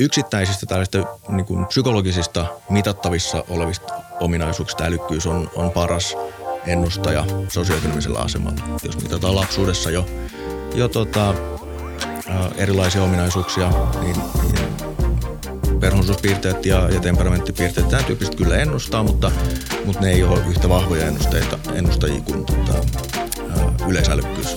yksittäisistä tällaista niin kuin psykologisista mitattavissa olevista ominaisuuksista älykkyys on, on paras ennustaja sosioekonomisella asemalla. Jos mitataan lapsuudessa jo, jo tota, erilaisia ominaisuuksia, niin, niin perhonsuuspiirteet ja, ja temperamenttipiirteet, tämän tyyppiset kyllä ennustaa, mutta, mutta ne ei ole yhtä vahvoja ennusteita, ennustajia kuin tota, yleisälykkyys,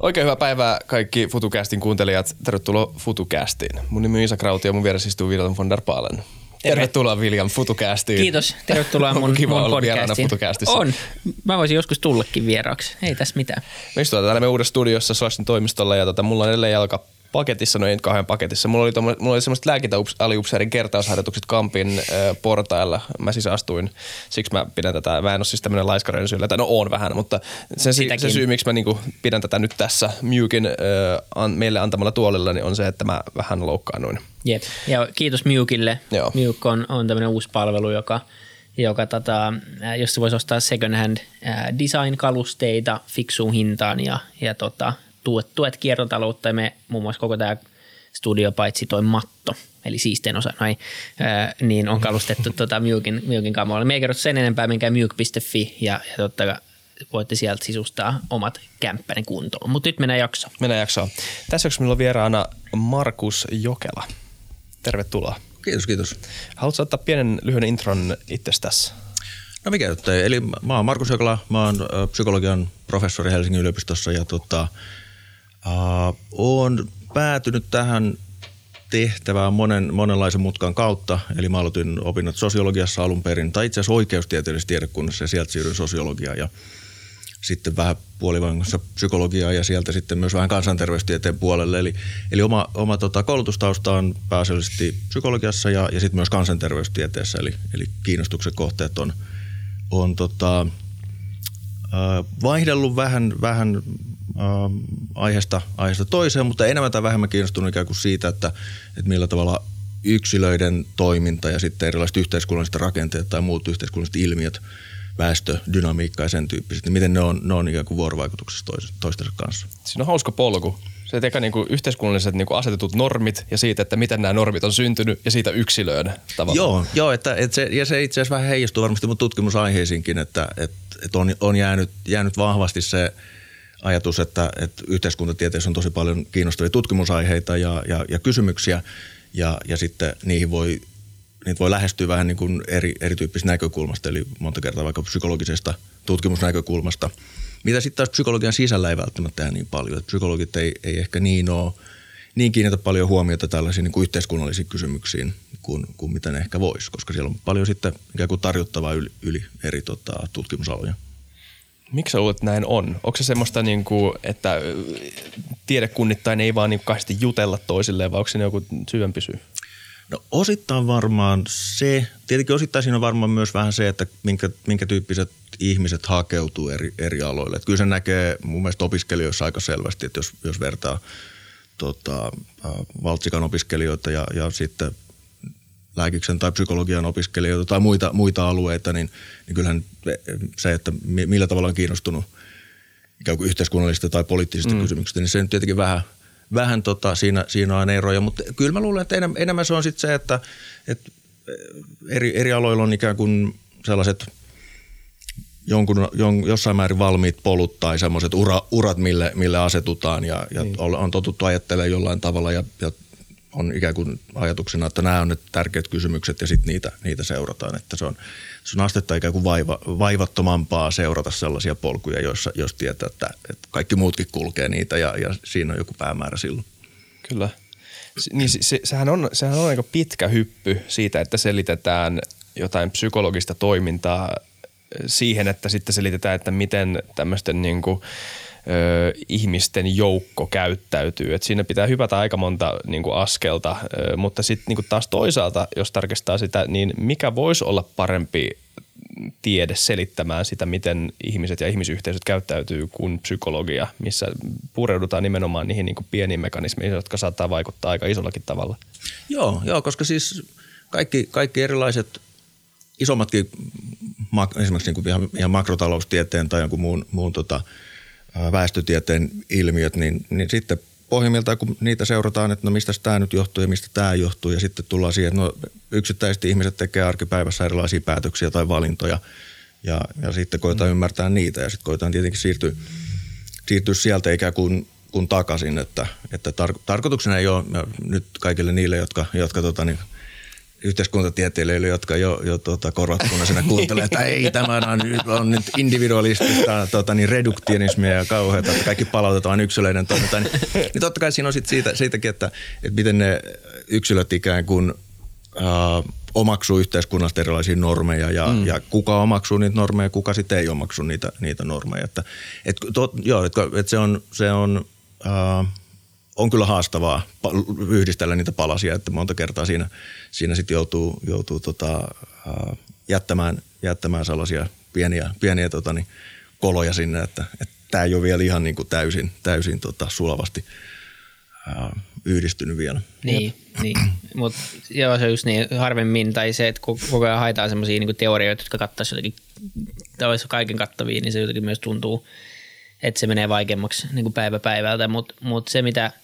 Oikein hyvää päivää kaikki FutuCastin kuuntelijat. Tervetuloa FutuCastiin. Mun nimi on Isa Krauti ja mun vieressä istuu William von der Paalen. Tervetuloa William FutuCastiin. Kiitos. Tervetuloa mun, kiva mun podcastiin. On. Mä voisin joskus tullekin vieraaksi. Ei tässä mitään. Me istutaan täällä me uudessa studiossa Slashin toimistolla ja tota, mulla on edelleen jalka paketissa, no ei kahden paketissa. Mulla oli, tomo, mulla oli semmoiset lääkintäaliupseerin kertausharjoitukset Kampin äh, portailla. Mä siis astuin, siksi mä pidän tätä, mä en ole siis tämmöinen laiskaren syyllä, tai no on vähän, mutta se, se syy, miksi mä niinku pidän tätä nyt tässä Mukin äh, an, meille antamalla tuolilla, niin on se, että mä vähän loukkaannuin. Jep, ja kiitos Mukille. Joo. Muk on, on tämmöinen uusi palvelu, joka joka tota, jos se voisi ostaa second hand design-kalusteita fiksuun hintaan ja, ja tota, tuet, tuet kiertotaloutta ja me muun muassa koko tämä studio, paitsi toi matto, eli siisteen osa, noin, ää, niin on kalustettu tota Mukin, Mukin kamoilla. Me ei kerrota sen enempää, menkää muk.fi ja, ja totta voitte sieltä sisustaa omat kämppäni kuntoon. Mutta nyt mennään jaksoon. Mennään jaksoon. Tässä jaksossa meillä on vieraana Markus Jokela. Tervetuloa. Kiitos, kiitos. Haluatko ottaa pienen lyhyen intron itsestäsi? No mikä juttu Eli mä oon Markus Jokela, mä oon psykologian professori Helsingin yliopistossa ja tota, Olen päätynyt tähän tehtävään monen, monenlaisen mutkan kautta. Eli mä aloitin opinnot sosiologiassa alun perin, tai itse asiassa oikeustieteellisessä tiedekunnassa ja sieltä siirryin sosiologiaan ja sitten vähän puolivangossa psykologiaa ja sieltä sitten myös vähän kansanterveystieteen puolelle. Eli, eli oma, oma tota, koulutustausta on pääasiallisesti psykologiassa ja, ja sitten myös kansanterveystieteessä, eli, eli kiinnostuksen kohteet on, on tota, vaihdellut vähän, vähän äh, aiheesta, aiheesta toiseen, mutta enemmän tai vähemmän kiinnostunut ikään kuin siitä, että, että millä tavalla yksilöiden toiminta ja sitten erilaiset yhteiskunnalliset rakenteet tai muut yhteiskunnalliset ilmiöt, väestö, dynamiikka ja sen tyyppiset, niin miten ne on, ne on ikään kuin vuorovaikutuksessa toistensa kanssa. Siinä on hauska polku. Se teka niin kuin yhteiskunnalliset niin kuin asetetut normit ja siitä, että miten nämä normit on syntynyt ja siitä yksilöön tavallaan. Joo, joo että, että se, ja se itse asiassa vähän heijastuu varmasti mun tutkimusaiheisiinkin, että, että, että on, on jäänyt, jäänyt vahvasti se – ajatus, että, että yhteiskuntatieteessä on tosi paljon kiinnostavia tutkimusaiheita ja, ja, ja kysymyksiä ja, ja sitten niihin voi, niitä voi lähestyä vähän niin kuin eri, erityyppisistä näkökulmasta, eli monta kertaa vaikka psykologisesta tutkimusnäkökulmasta, mitä sitten taas psykologian sisällä ei välttämättä tehdä niin paljon. Että psykologit ei, ei ehkä niin ole, niin kiinnitä paljon huomiota tällaisiin niin kuin yhteiskunnallisiin kysymyksiin kuin, kuin mitä ne ehkä voisi, koska siellä on paljon sitten ikään kuin tarjottavaa yli, yli eri tota, tutkimusaloja. Miksi sä luulet, että näin on? Onko se semmoista, niin kuin, että tiedekunnittain ei vaan niin kahdesti jutella toisilleen, vai onko se joku syvempi syy? No osittain varmaan se. Tietenkin osittain siinä on varmaan myös vähän se, että minkä, minkä tyyppiset ihmiset hakeutuu eri, eri aloille. Että kyllä se näkee mun mielestä opiskelijoissa aika selvästi, että jos, jos vertaa tota, valtsikan opiskelijoita ja, ja sitten lääkiksen tai psykologian opiskelijoita tai muita, muita alueita, niin, niin kyllähän se, että millä tavalla on kiinnostunut ikään kuin yhteiskunnallisista tai poliittisista mm. kysymyksistä, niin se nyt tietenkin vähän, vähän tota, siinä, siinä on eroja. Mutta kyllä mä luulen, että enemmän, enemmän se on sitten se, että, että eri, eri aloilla on ikään kuin sellaiset jonkun, jon, jossain määrin valmiit polut tai semmoiset ura, urat, mille, mille asetutaan ja, ja niin. on totuttu ajattelemaan jollain tavalla ja, ja on ikään kuin ajatuksena, että nämä on ne tärkeät kysymykset ja sitten niitä, niitä seurataan. Että se on, se on astetta ikään kuin vaiva, vaivattomampaa seurata sellaisia polkuja, joissa, jos tietää, että, että kaikki muutkin kulkee niitä ja, ja siinä on joku päämäärä silloin. Kyllä. Niin se, sehän, on, sehän on aika pitkä hyppy siitä, että selitetään jotain psykologista toimintaa siihen, että sitten selitetään, että miten tämmöisten niin kuin – ö, ihmisten joukko käyttäytyy. Et siinä pitää hypätä aika monta niin kuin askelta, ö, mutta sitten niin taas toisaalta, jos tarkistaa sitä, niin mikä voisi olla parempi tiede selittämään sitä, miten ihmiset ja ihmisyhteisöt käyttäytyy kuin psykologia, missä pureudutaan nimenomaan niihin niin kuin pieniin mekanismeihin, jotka saattaa vaikuttaa aika isollakin tavalla. Joo, joo koska siis kaikki, kaikki erilaiset isommatkin esimerkiksi niin kuin ihan, ihan makrotaloustieteen tai jonkun muun, muun tota, väestötieteen ilmiöt, niin, niin sitten pohjimmiltaan, kun niitä seurataan, että no mistä tämä nyt johtuu ja mistä tämä johtuu, ja sitten tullaan siihen, että no yksittäisesti ihmiset tekee arkipäivässä erilaisia päätöksiä tai valintoja, ja, ja sitten koetaan mm. ymmärtää niitä, ja sitten koetaan tietenkin siirtyä, siirtyä sieltä ikään kuin, kuin takaisin, että, että tar- tarkoituksena ei ole nyt kaikille niille, jotka, jotka tota, niin, – yhteiskuntatieteilijöille, jotka jo, jo tota, korvat punaisena kuuntelee, että ei, tämä on, on nyt individualistista tota, niin reduktionismia ja kauheata, että kaikki palautetaan yksilöiden toimintaan. Niin, niin totta kai siinä on sit siitä, siitäkin, että, että miten ne yksilöt ikään kuin äh, omaksuu yhteiskunnasta erilaisia normeja ja, mm. ja kuka omaksuu niitä normeja, kuka sitten ei omaksu niitä, niitä normeja. Että, et, to, joo, että, että se on, se on äh, on kyllä haastavaa yhdistellä niitä palasia, että monta kertaa siinä, siinä sitten joutuu, joutuu tota, jättämään, jättämään sellaisia pieniä, pieniä tota, niin, koloja sinne, että tämä ei ole vielä ihan niin kuin täysin, täysin tota, sulavasti ää, yhdistynyt vielä. Niin, niin. mutta joo, se on just niin harvemmin, tai se, että koko ajan haetaan sellaisia niin teorioita, jotka kattaisi jotenkin, tai kaiken kattavia, niin se jotenkin myös tuntuu, että se menee vaikeammaksi niin kuin päivä päivältä, mutta mut se mitä –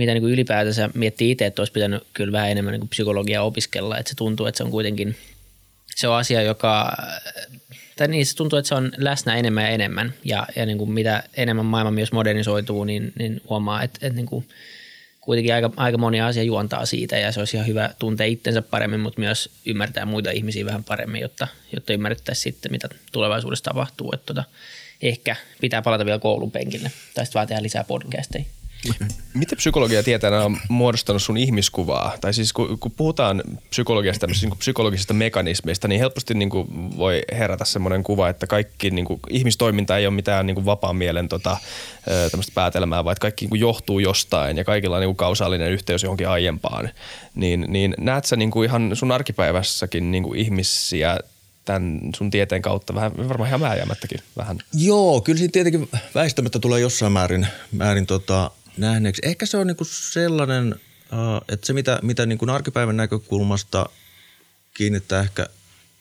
mitä niin kuin ylipäätänsä miettii itse, että olisi pitänyt kyllä vähän enemmän niin kuin psykologiaa opiskella, että se tuntuu, että se on kuitenkin se on asia, joka, tai niin se tuntuu, että se on läsnä enemmän ja enemmän ja, ja niin kuin mitä enemmän maailma myös modernisoituu, niin, niin huomaa, että, että niin kuin kuitenkin aika, aika moni asia juontaa siitä ja se olisi ihan hyvä tuntea itsensä paremmin, mutta myös ymmärtää muita ihmisiä vähän paremmin, jotta, jotta ymmärrettäisiin sitten, mitä tulevaisuudessa tapahtuu. Että tota, ehkä pitää palata vielä koulun penkille tai sitten vaan tehdä lisää podcasteja. Miten psykologia tietää on muodostanut sun ihmiskuvaa? Tai siis kun, kun puhutaan psykologiasta, niin psykologisista mekanismeista, niin helposti niin kuin voi herätä semmoinen kuva, että kaikki niin kuin, ihmistoiminta ei ole mitään niin kuin vapaan mielen tota, päätelmää, vaan että kaikki niin kuin johtuu jostain ja kaikilla on niin kuin kausaalinen yhteys johonkin aiempaan. Niin, niin näet sä niin kuin ihan sun arkipäivässäkin niin kuin ihmisiä tämän sun tieteen kautta vähän, varmaan ihan vääjäämättäkin vähän. Joo, kyllä siinä tietenkin väistämättä tulee jossain määrin, määrin tota, nähneeksi. Ehkä se on niinku sellainen, että se mitä, mitä niinku arkipäivän näkökulmasta kiinnittää ehkä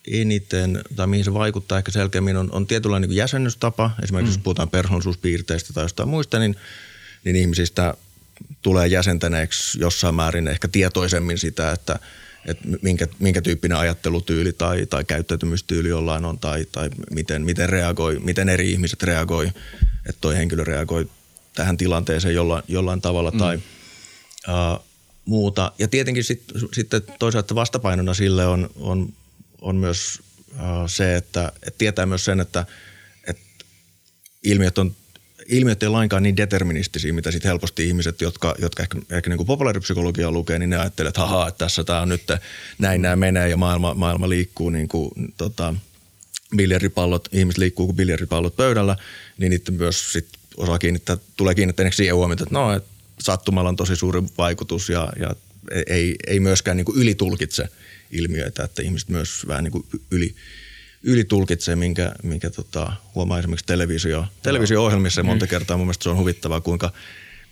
eniten, tai mihin se vaikuttaa ehkä selkeämmin, on, on tietynlainen niin jäsennystapa. Esimerkiksi mm. jos puhutaan persoonallisuuspiirteistä tai jostain muista, niin, niin ihmisistä tulee jäsentäneeksi jossain määrin ehkä tietoisemmin sitä, että, että minkä, minkä tyyppinen ajattelutyyli tai, tai käyttäytymistyyli jollain on tai, tai miten, miten, reagoi, miten eri ihmiset reagoi, että toi henkilö reagoi tähän tilanteeseen jollain, jollain tavalla tai mm. uh, muuta. Ja tietenkin sit, sitten toisaalta vastapainona sille on, on, on myös uh, se, että, että tietää myös sen, että, että ilmiöt on ilmiöt ei lainkaan niin deterministisia, mitä sitten helposti ihmiset, jotka, jotka ehkä, ehkä niin populaaripsykologiaa lukee, niin ne ajattelee, että haha, että tässä tämä on nyt näin nämä menee ja maailma, maailma liikkuu niin kuin, tota, biljardipallot, ihmiset liikkuu kuin biljardipallot pöydällä, niin niiden myös sit osaa kiinnittää, tulee kiinnittäneeksi siihen huomiota, että no, että sattumalla on tosi suuri vaikutus ja, ja ei, ei myöskään niin kuin ylitulkitse ilmiöitä, että ihmiset myös vähän niin kuin yli, ylitulkitsee, minkä, minkä tota, huomaa esimerkiksi televisio, televisio-ohjelmissa monta mm. kertaa. Mun mielestä se on huvittavaa, kuinka,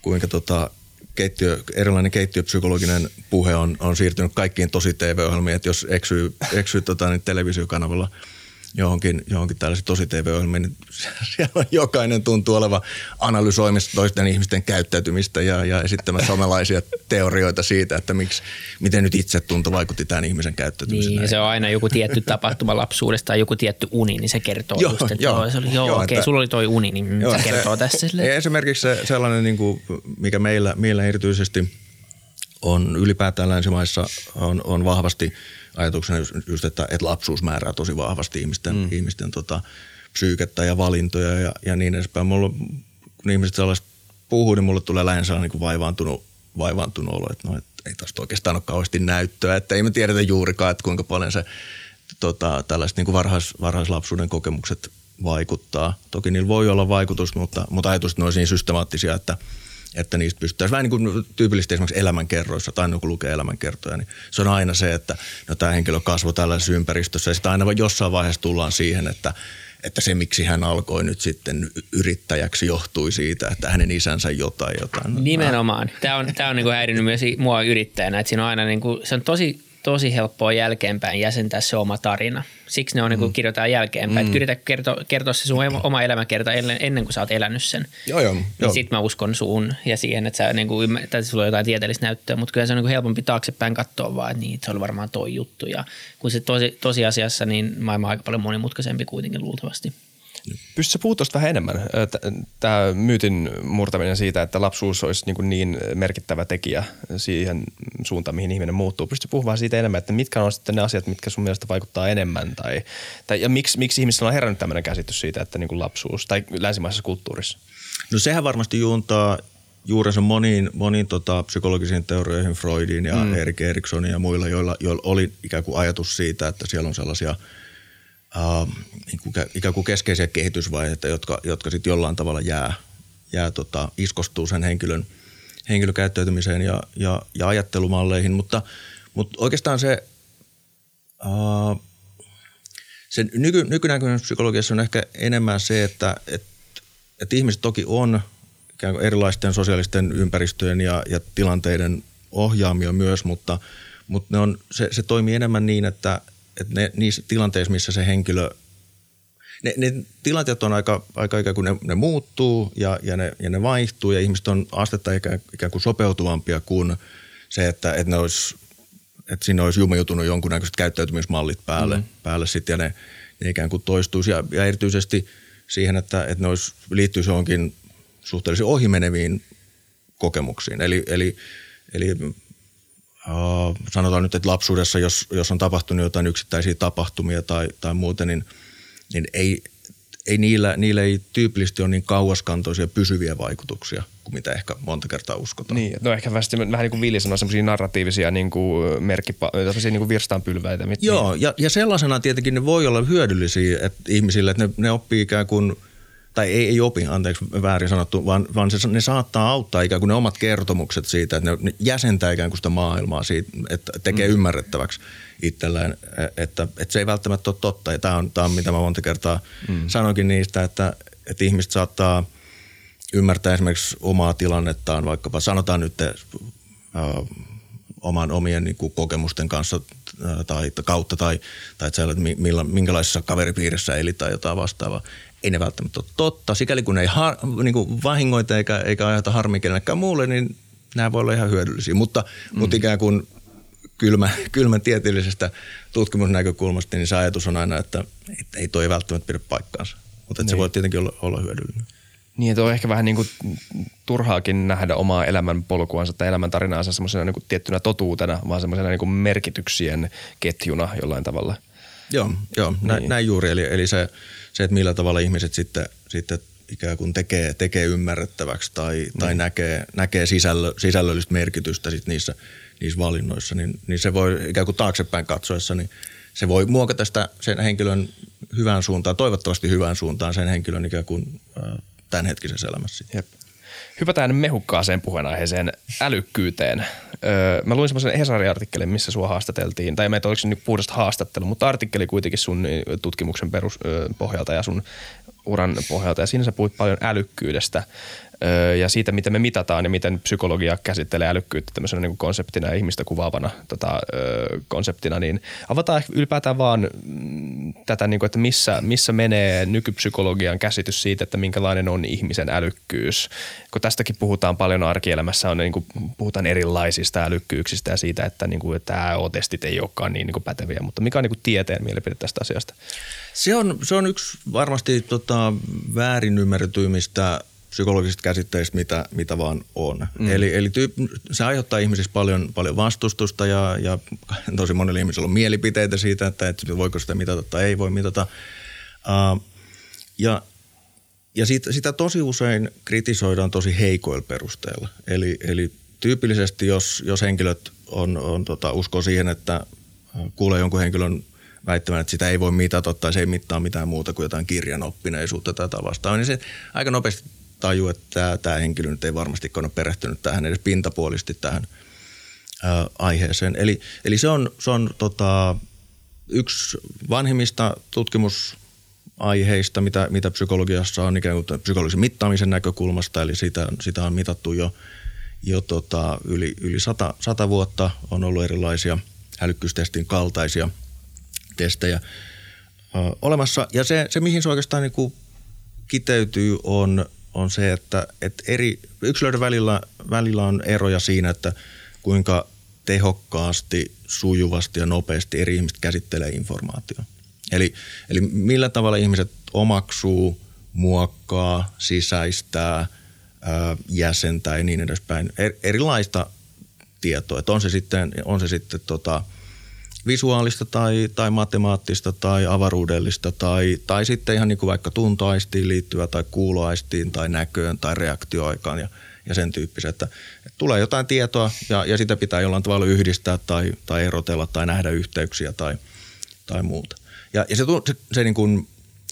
kuinka tota, keittiö, erilainen keittiöpsykologinen puhe on, on siirtynyt kaikkiin tosi TV-ohjelmiin, että jos eksyy, eksyy tota, niin televisiokanavalla – johonkin, johonkin tällaisiin tosi TV-ohjelmiin, niin siellä jokainen tuntuu olevan analysoimista toisten ihmisten käyttäytymistä ja, ja esittämässä samanlaisia teorioita siitä, että miksi, miten nyt itse tuntuu vaikutti tämän ihmisen käyttäytymiseen. Niin, se on aina joku tietty tapahtuma lapsuudesta tai joku tietty uni, niin se kertoo joo, just, että joo, se oli, joo, joo okei, okay, sulla oli toi uni, niin joo, se kertoo se, tässä. Silleen. Esimerkiksi se, sellainen, niin kuin, mikä meillä, meillä erityisesti on ylipäätään länsimaissa on, on vahvasti – ajatuksena just, että, että lapsuus määrää tosi vahvasti ihmisten, mm. ihmisten tota, psyykettä ja valintoja ja, ja niin edespäin. Mulla, kun ihmiset sellaista puhuu, niin mulle tulee lähinnä sellainen niin vaivaantunut, vaivaantunut olo, että, no, että ei tästä oikeastaan ole kauheasti näyttöä, että ei me tiedetä juurikaan, että kuinka paljon se tota, tällaiset niin kuin varhais, varhaislapsuuden kokemukset vaikuttaa. Toki niillä voi olla vaikutus, mutta, mutta ajatus, että ne olisi niin systemaattisia, että, että niistä pystyttäisiin vähän niin kuin tyypillisesti esimerkiksi elämänkerroissa, tai aina kun lukee elämänkertoja, niin se on aina se, että no, tämä henkilö kasvoi tällaisessa ympäristössä ja sitten aina jossain vaiheessa tullaan siihen, että että se miksi hän alkoi nyt sitten yrittäjäksi johtui siitä, että hänen isänsä jotain jotain. Nimenomaan. Tämä on, tämä on niin kuin häirinyt myös mua yrittäjänä, että siinä on aina niin kuin, se on tosi tosi helppoa jälkeenpäin jäsentää se oma tarina. Siksi ne on niin kuin mm. kirjoitetaan jälkeenpäin. Mm. Yritä kertoa, kertoa se sun oma elämäkerta ennen, ennen kuin sä oot elänyt sen. Joo, joo. Niin joo. Sitten mä uskon suun ja siihen, että, sä, niin kuin, että sulla on jotain tieteellistä näyttöä. Mutta kyllä se on niin kuin helpompi taaksepäin katsoa vaan, että niin, se oli varmaan toi juttu. Ja kun se tosi, tosiasiassa, niin maailma on aika paljon monimutkaisempi kuitenkin luultavasti. Pystytkö puhua tuosta vähän enemmän? Tämä myytin murtaminen siitä, että lapsuus olisi niin, niin merkittävä tekijä siihen suuntaan, mihin ihminen muuttuu. Pystytkö puhumaan siitä enemmän, että mitkä on sitten ne asiat, mitkä sun mielestä vaikuttaa enemmän? Tai, tai ja miksi, miksi ihmisillä on herännyt tämmöinen käsitys siitä, että niin kuin lapsuus tai länsimaisessa kulttuurissa? No sehän varmasti juuntaa juurensa moniin, moniin tota, psykologisiin teorioihin, Freudiin ja mm. Erik Erikssonin ja muilla, joilla, joilla oli ikään kuin ajatus siitä, että siellä on sellaisia – uh, ikään kuin keskeisiä kehitysvaiheita, jotka, jotka sitten jollain tavalla jää, jää tota, iskostuu sen henkilön, henkilökäyttäytymiseen ja, ja, ja ajattelumalleihin, mutta, mutta oikeastaan se, uh, se nyky, nykynäköinen psykologiassa on ehkä enemmän se, että et, et ihmiset toki on ikään kuin erilaisten sosiaalisten ympäristöjen ja, ja tilanteiden ohjaamia myös, mutta, mutta ne on, se, se toimii enemmän niin, että, että ne, niissä tilanteissa, missä se henkilö, ne, ne tilanteet on aika, aika ikään kuin ne, ne muuttuu ja, ja, ne, ja ne vaihtuu ja ihmiset on astetta ikään, ikään kuin sopeutuvampia kuin se, että, että ne olisi että siinä olisi jumiutunut jonkunnäköiset käyttäytymismallit päälle, mm. päälle sitten ja ne, ne ikään kuin toistuisi. Ja, ja erityisesti siihen, että, että ne olisi, liittyisi johonkin suhteellisen ohimeneviin kokemuksiin. Eli, eli, eli sanotaan nyt, että lapsuudessa, jos, jos on tapahtunut jotain yksittäisiä tapahtumia tai, tai muuten, niin, niin ei, ei niillä, niillä ei tyypillisesti ole niin kauaskantoisia pysyviä vaikutuksia kuin mitä ehkä monta kertaa uskotaan. Niin, no ehkä vähän, vähän niin kuin Vili sanoi, semmoisia narratiivisia niin kuin merkkipa, niin kuin virstaanpylväitä. Joo, ja, ja sellaisena tietenkin ne voi olla hyödyllisiä että ihmisille, että ne, ne oppii ikään kuin – tai ei, ei opi, anteeksi väärin sanottu, vaan, vaan se, ne saattaa auttaa ikään kuin ne omat kertomukset siitä, että ne, ne jäsentää ikään kuin sitä maailmaa siitä, että tekee mm. ymmärrettäväksi itselleen, että, että se ei välttämättä ole totta. Ja tämä on, tämä on mitä mä monta kertaa mm. sanoinkin niistä, että, että ihmiset saattaa ymmärtää esimerkiksi omaa tilannettaan, vaikkapa sanotaan nyt äh, oman omien niin kuin, kokemusten kanssa tai kautta tai, tai että, että millä, minkälaisessa kaveripiirissä eli tai jotain vastaavaa ei ne välttämättä ole totta. Sikäli kun ne ei har, niin kuin vahingoita eikä, eikä aiheuta harmi kenellekään muulle, niin nämä voi olla ihan hyödyllisiä. Mutta, mm. mutta ikään kuin kylmä, kylmän tieteellisestä tutkimusnäkökulmasta, niin se ajatus on aina, että, että ei toi välttämättä pidä paikkaansa. Mutta niin. se voi tietenkin olla, olla hyödyllinen. Niin, että on ehkä vähän niin kuin turhaakin nähdä omaa elämän polkuansa tai elämän tarinaansa semmoisena niin tiettynä totuutena, vaan semmoisena niin merkityksien ketjuna jollain tavalla. Joo, joo niin. näin, näin juuri. Eli, eli se, se, että millä tavalla ihmiset sitten, sitten ikään kuin tekee, tekee ymmärrettäväksi tai, mm. tai näkee, näkee sisällö, sisällöllistä merkitystä sit niissä, niissä valinnoissa, niin, niin se voi ikään kuin taaksepäin katsoessa, niin se voi muokata sitä sen henkilön hyvään suuntaan, toivottavasti hyvään suuntaan sen henkilön ikään kuin tämänhetkisessä elämässä. Jep. Hypätään mehukkaaseen puheenaiheeseen älykkyyteen. Öö, mä luin semmoisen Hesari-artikkelin, missä sua haastateltiin, tai en oliko se nyt puhdasta haastattelu, mutta artikkeli kuitenkin sun tutkimuksen perus, ö, pohjalta ja sun uran pohjalta. Ja siinä sä puhuit paljon älykkyydestä ja siitä, miten me mitataan ja miten psykologia käsittelee älykkyyttä tämmöisenä niin kuin konseptina ja ihmistä kuvaavana tota, konseptina, niin avataan ylipäätään vaan mm, tätä, niin kuin, että missä, missä menee nykypsykologian käsitys siitä, että minkälainen on ihmisen älykkyys. Kun tästäkin puhutaan paljon arkielämässä, on, niin kuin, puhutaan erilaisista älykkyyksistä ja siitä, että, niin kuin, että tämä O-testit ei olekaan niin, niin kuin päteviä, mutta mikä on niin kuin tieteen mielipide tästä asiasta? Se on, se on yksi varmasti tota, väärin ymmärretymistä psykologisista käsitteistä, mitä, mitä vaan on. Mm. Eli, eli tyyp, se aiheuttaa ihmisissä paljon, paljon vastustusta ja, ja tosi monilla ihmisillä on mielipiteitä siitä, että, että voiko sitä mitata tai ei voi mitata. Uh, ja ja siitä, sitä tosi usein kritisoidaan tosi heikoilla perusteilla. Eli, eli tyypillisesti, jos, jos henkilöt on, on tota, uskoo siihen, että kuulee jonkun henkilön väittämään, että sitä ei voi mitata tai se ei mittaa mitään muuta kuin jotain kirjanoppineisuutta tai vastaavaa, niin se aika nopeasti tajuu, että tämä, tämä henkilö nyt ei varmasti ole perehtynyt tähän edes pintapuolisesti tähän ää, aiheeseen. Eli, eli se on, se on tota, yksi vanhimmista tutkimusaiheista, mitä, mitä psykologiassa on ikään kuin psykologisen mittaamisen näkökulmasta, eli sitä, sitä on mitattu jo, jo tota, yli, yli sata, sata vuotta, on ollut erilaisia älykkyystestin kaltaisia testejä ö, olemassa. Ja se, se, mihin se oikeastaan niin kuin kiteytyy, on, on se, että, että eri yksilöiden välillä, välillä on eroja siinä, että kuinka tehokkaasti, sujuvasti ja nopeasti eri ihmiset käsittelee informaatiota. Eli, eli millä tavalla ihmiset omaksuu, muokkaa, sisäistää, jäsentää ja niin edespäin. Er, erilaista tietoa. Että on se sitten, on se sitten tota, visuaalista tai, tai matemaattista tai avaruudellista tai, tai sitten ihan niin kuin vaikka tuntoaistiin liittyvä tai kuuloaistiin tai näköön tai reaktioaikaan ja, ja sen tyyppistä, että, että tulee jotain tietoa ja, ja sitä pitää jollain tavalla yhdistää tai, tai erotella tai nähdä yhteyksiä tai, tai muuta. Ja, ja se, se, se niin kuin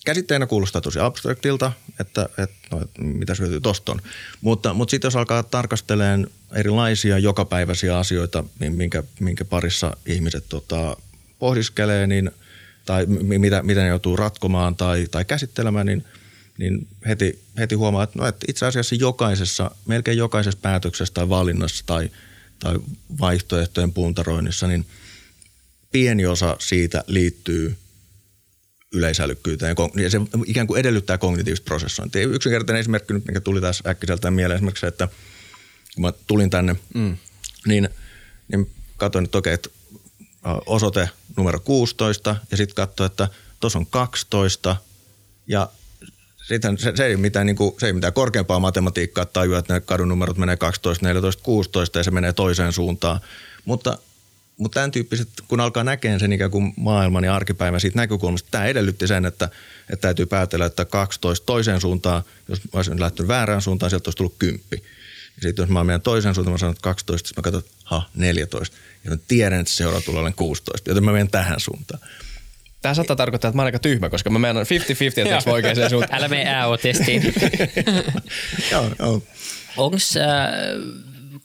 käsitteenä kuulostaa tosi abstraktilta, että, että no, mitä syötyy tosta on. Mutta, mutta sitten jos alkaa tarkastelemaan erilaisia jokapäiväisiä asioita, minkä, minkä parissa ihmiset tota, pohdiskelee, niin, tai mitä, mitä ne joutuu ratkomaan tai, tai käsittelemään, niin, niin heti, heti huomaa, että, no, että itse asiassa jokaisessa, melkein jokaisessa päätöksessä tai valinnassa tai, tai vaihtoehtojen puntaroinnissa, niin pieni osa siitä liittyy – yleisälykkyyteen ja se ikään kuin edellyttää kognitiivista prosessointia. Yksinkertainen esimerkki nyt, mikä tuli taas äkkiseltään mieleen esimerkiksi se, että kun mä tulin tänne, mm. niin, niin katsoin, että okei, että osoite numero 16 ja sitten katsoin, että tuossa on 12 ja sitten se, se, ei mitään, niin kuin, se ei mitään korkeampaa matematiikkaa tajua, että ne kadun numerot menee 12, 14, 16 ja se menee toiseen suuntaan. Mutta mutta tämän tyyppiset, kun alkaa näkemään sen ikään kuin maailman ja arkipäivän siitä näkökulmasta, tämä edellytti sen, että, että täytyy päätellä, että 12 toiseen suuntaan, jos olisin lähtenyt väärään suuntaan, sieltä olisi tullut kymppi. Ja sitten jos mä menen toiseen suuntaan, mä sanon, että 12, sitten mä katson, että ha, 14. Ja mä tiedän, että seuraava tulee olemaan 16, joten mä menen tähän suuntaan. Tämä saattaa tarkoittaa, että mä olen aika tyhmä, koska mä menen 50-50, että jos oikein suuntaan. Älä mene AO-testiin. joo, joo. Onko äh,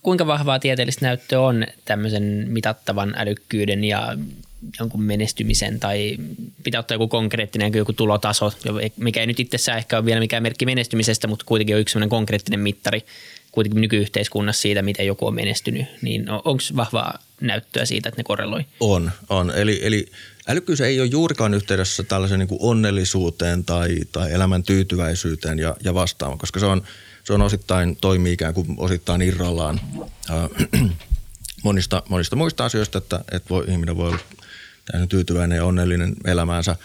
kuinka vahvaa tieteellistä näyttöä on tämmöisen mitattavan älykkyyden ja jonkun menestymisen tai pitää ottaa joku konkreettinen joku tulotaso, mikä ei nyt itsessään ehkä ole vielä mikään merkki menestymisestä, mutta kuitenkin on yksi konkreettinen mittari kuitenkin nykyyhteiskunnassa siitä, miten joku on menestynyt, niin onko vahvaa näyttöä siitä, että ne korreloi? On, on. Eli, eli älykkyys ei ole juurikaan yhteydessä tällaisen niin onnellisuuteen tai, tai elämän tyytyväisyyteen ja, ja vastaavaan, koska se on – se on osittain toimii ikään kuin osittain irrallaan äh, monista, monista muista asioista, että, että voi, ihminen voi olla täysin tyytyväinen ja onnellinen elämäänsä,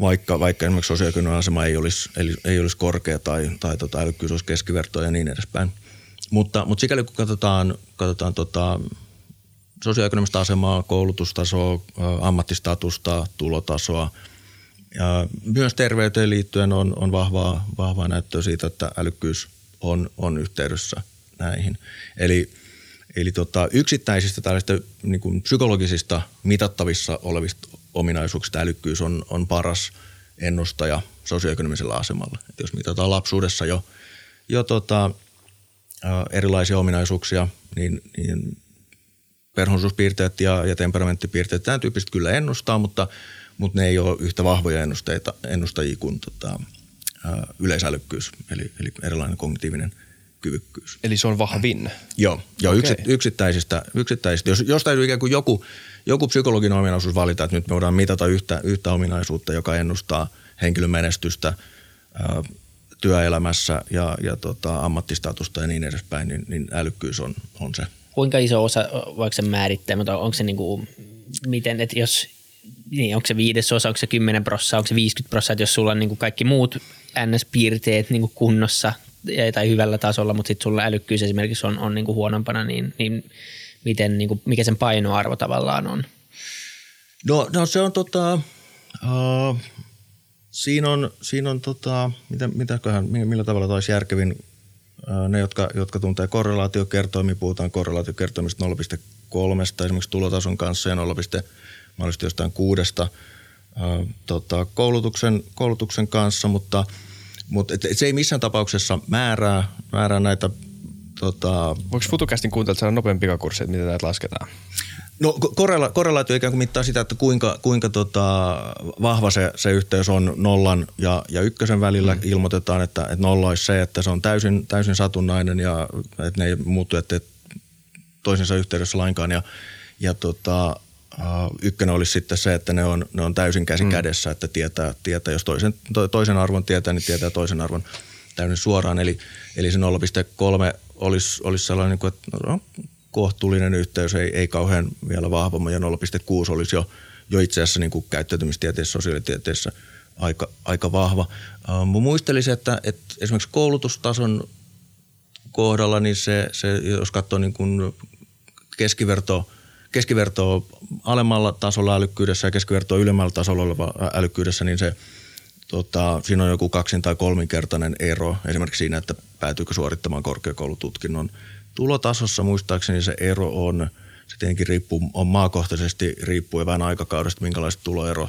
vaikka, vaikka esimerkiksi sosioekonominen asema ei olisi, ei, ei olisi korkea tai, tai tota, älykkyys olisi keskivertoa ja niin edespäin. Mutta, mutta sikäli kun katsotaan, katsotaan tota, sosioekonomista asemaa, koulutustasoa, äh, ammattistatusta, tulotasoa – ja myös terveyteen liittyen on, on vahvaa, vahvaa näyttöä siitä, että älykkyys on, on yhteydessä näihin. Eli, eli tota, yksittäisistä tällaista niin kuin psykologisista mitattavissa olevista ominaisuuksista älykkyys on, on paras ennustaja sosioekonomisella asemalla. Et jos mitataan lapsuudessa jo, jo tota, erilaisia ominaisuuksia, niin, niin perhonsuuspiirteet ja, ja temperamenttipiirteet, tämän tyyppiset kyllä ennustaa, mutta – mutta ne ei ole yhtä vahvoja ennusteita, ennustajia kuin tota, yleisälykkyys, eli, eli erilainen kognitiivinen kyvykkyys. Eli se on vahvin? Joo, joo okay. yksittäisistä, yksittäisistä. Jos, jos täytyy ikään kuin joku, joku psykologinen ominaisuus valita, että nyt me voidaan mitata yhtä, yhtä ominaisuutta, joka ennustaa henkilön menestystä ää, työelämässä ja, ja tota, ammattistatusta ja niin edespäin, niin, niin älykkyys on, on se. Kuinka iso osa, vaikka se määrittää, mutta onko se niin kuin, miten, että jos niin onko se viidesosa, onko se 10 prosenttia, onko se 50 prosenttia, jos sulla on niin kuin kaikki muut NS-piirteet niin kuin kunnossa tai hyvällä tasolla, mutta sitten sulla älykkyys esimerkiksi on, on niin kuin huonompana, niin, niin miten, niin kuin, mikä sen painoarvo tavallaan on? No, no se on tota, uh, siinä on, siinä on tota, mitä, mitäköhän, millä tavalla taisi järkevin uh, ne, jotka, jotka tuntee korrelaatiokertoimia, puhutaan korrelaatiokertoimista 0,3 esimerkiksi tulotason kanssa ja 0,5 mahdollisesti jostain kuudesta ää, tota, koulutuksen, koulutuksen kanssa, mutta, mutta et, et se ei missään tapauksessa määrää, määrää näitä Tota... Voiko FutuCastin kuuntelijat saada nopean pikakurssi, että miten näitä lasketaan? No korrela, korrelaatio ikään kuin mittaa sitä, että kuinka, kuinka tota, vahva se, se yhteys on nollan ja, ja ykkösen välillä. Mm. Ilmoitetaan, että, että nolla olisi se, että se on täysin, täysin satunnainen ja että ne ei muuttu että toisensa yhteydessä lainkaan. Ja, ja tota, ykkönen olisi sitten se, että ne on, ne on täysin käsi mm. kädessä, että tietää, tietää, jos toisen, to, toisen arvon tietää, niin tietää toisen arvon täysin suoraan. Eli, eli se 0,3 olisi, olisi sellainen, niin että no, kohtuullinen yhteys, ei, ei kauhean vielä vahva, ja 0,6 olisi jo, jo itse asiassa niin kuin käyttäytymistieteessä, sosiaalitieteessä aika, aika vahva. Uh, muistelisin, että, että esimerkiksi koulutustason kohdalla, niin se, se jos katsoo niin kuin keskiverto, keskiverto alemmalla tasolla älykkyydessä ja keskiverto ylemmällä tasolla oleva älykkyydessä, niin se, tota, siinä on joku kaksin- tai kolminkertainen ero. Esimerkiksi siinä, että päätyykö suorittamaan korkeakoulututkinnon – tulotasossa. Muistaakseni se ero on, se tietenkin riippuu, on maakohtaisesti riippuen vähän aikakaudesta, minkälaiset tuloero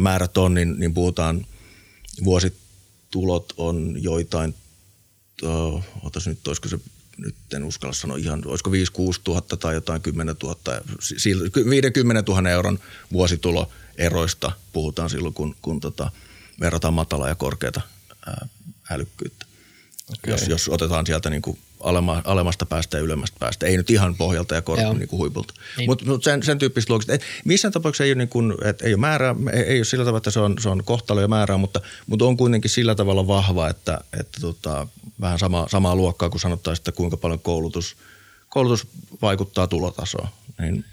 määrät on, niin, niin puhutaan vuositulot on joitain, uh, otas nyt, olisiko se nyt en uskalla sanoa ihan, olisiko 5-6 tuhatta tai jotain 10 000, 50 000 euron vuosituloeroista puhutaan silloin, kun, kun tota, verrataan matala ja korkeata ää, älykkyyttä. Okay. Jos, jos otetaan sieltä niin kuin alema, alemmasta päästä ja ylemmästä päästä. Ei nyt ihan pohjalta ja korkealta niin huipulta. Niin. Mutta mut sen, sen tyyppistä loogista. Missään tapauksessa ei ole, niin kuin, että ei ole määrää, ei, ei ole sillä tavalla, että se on, se on kohtalo ja määrää, mutta, mutta on kuitenkin sillä tavalla vahva, että, että tota, vähän sama, samaa luokkaa kuin sanottaisiin, että kuinka paljon koulutus, koulutus vaikuttaa tulotasoon. Niin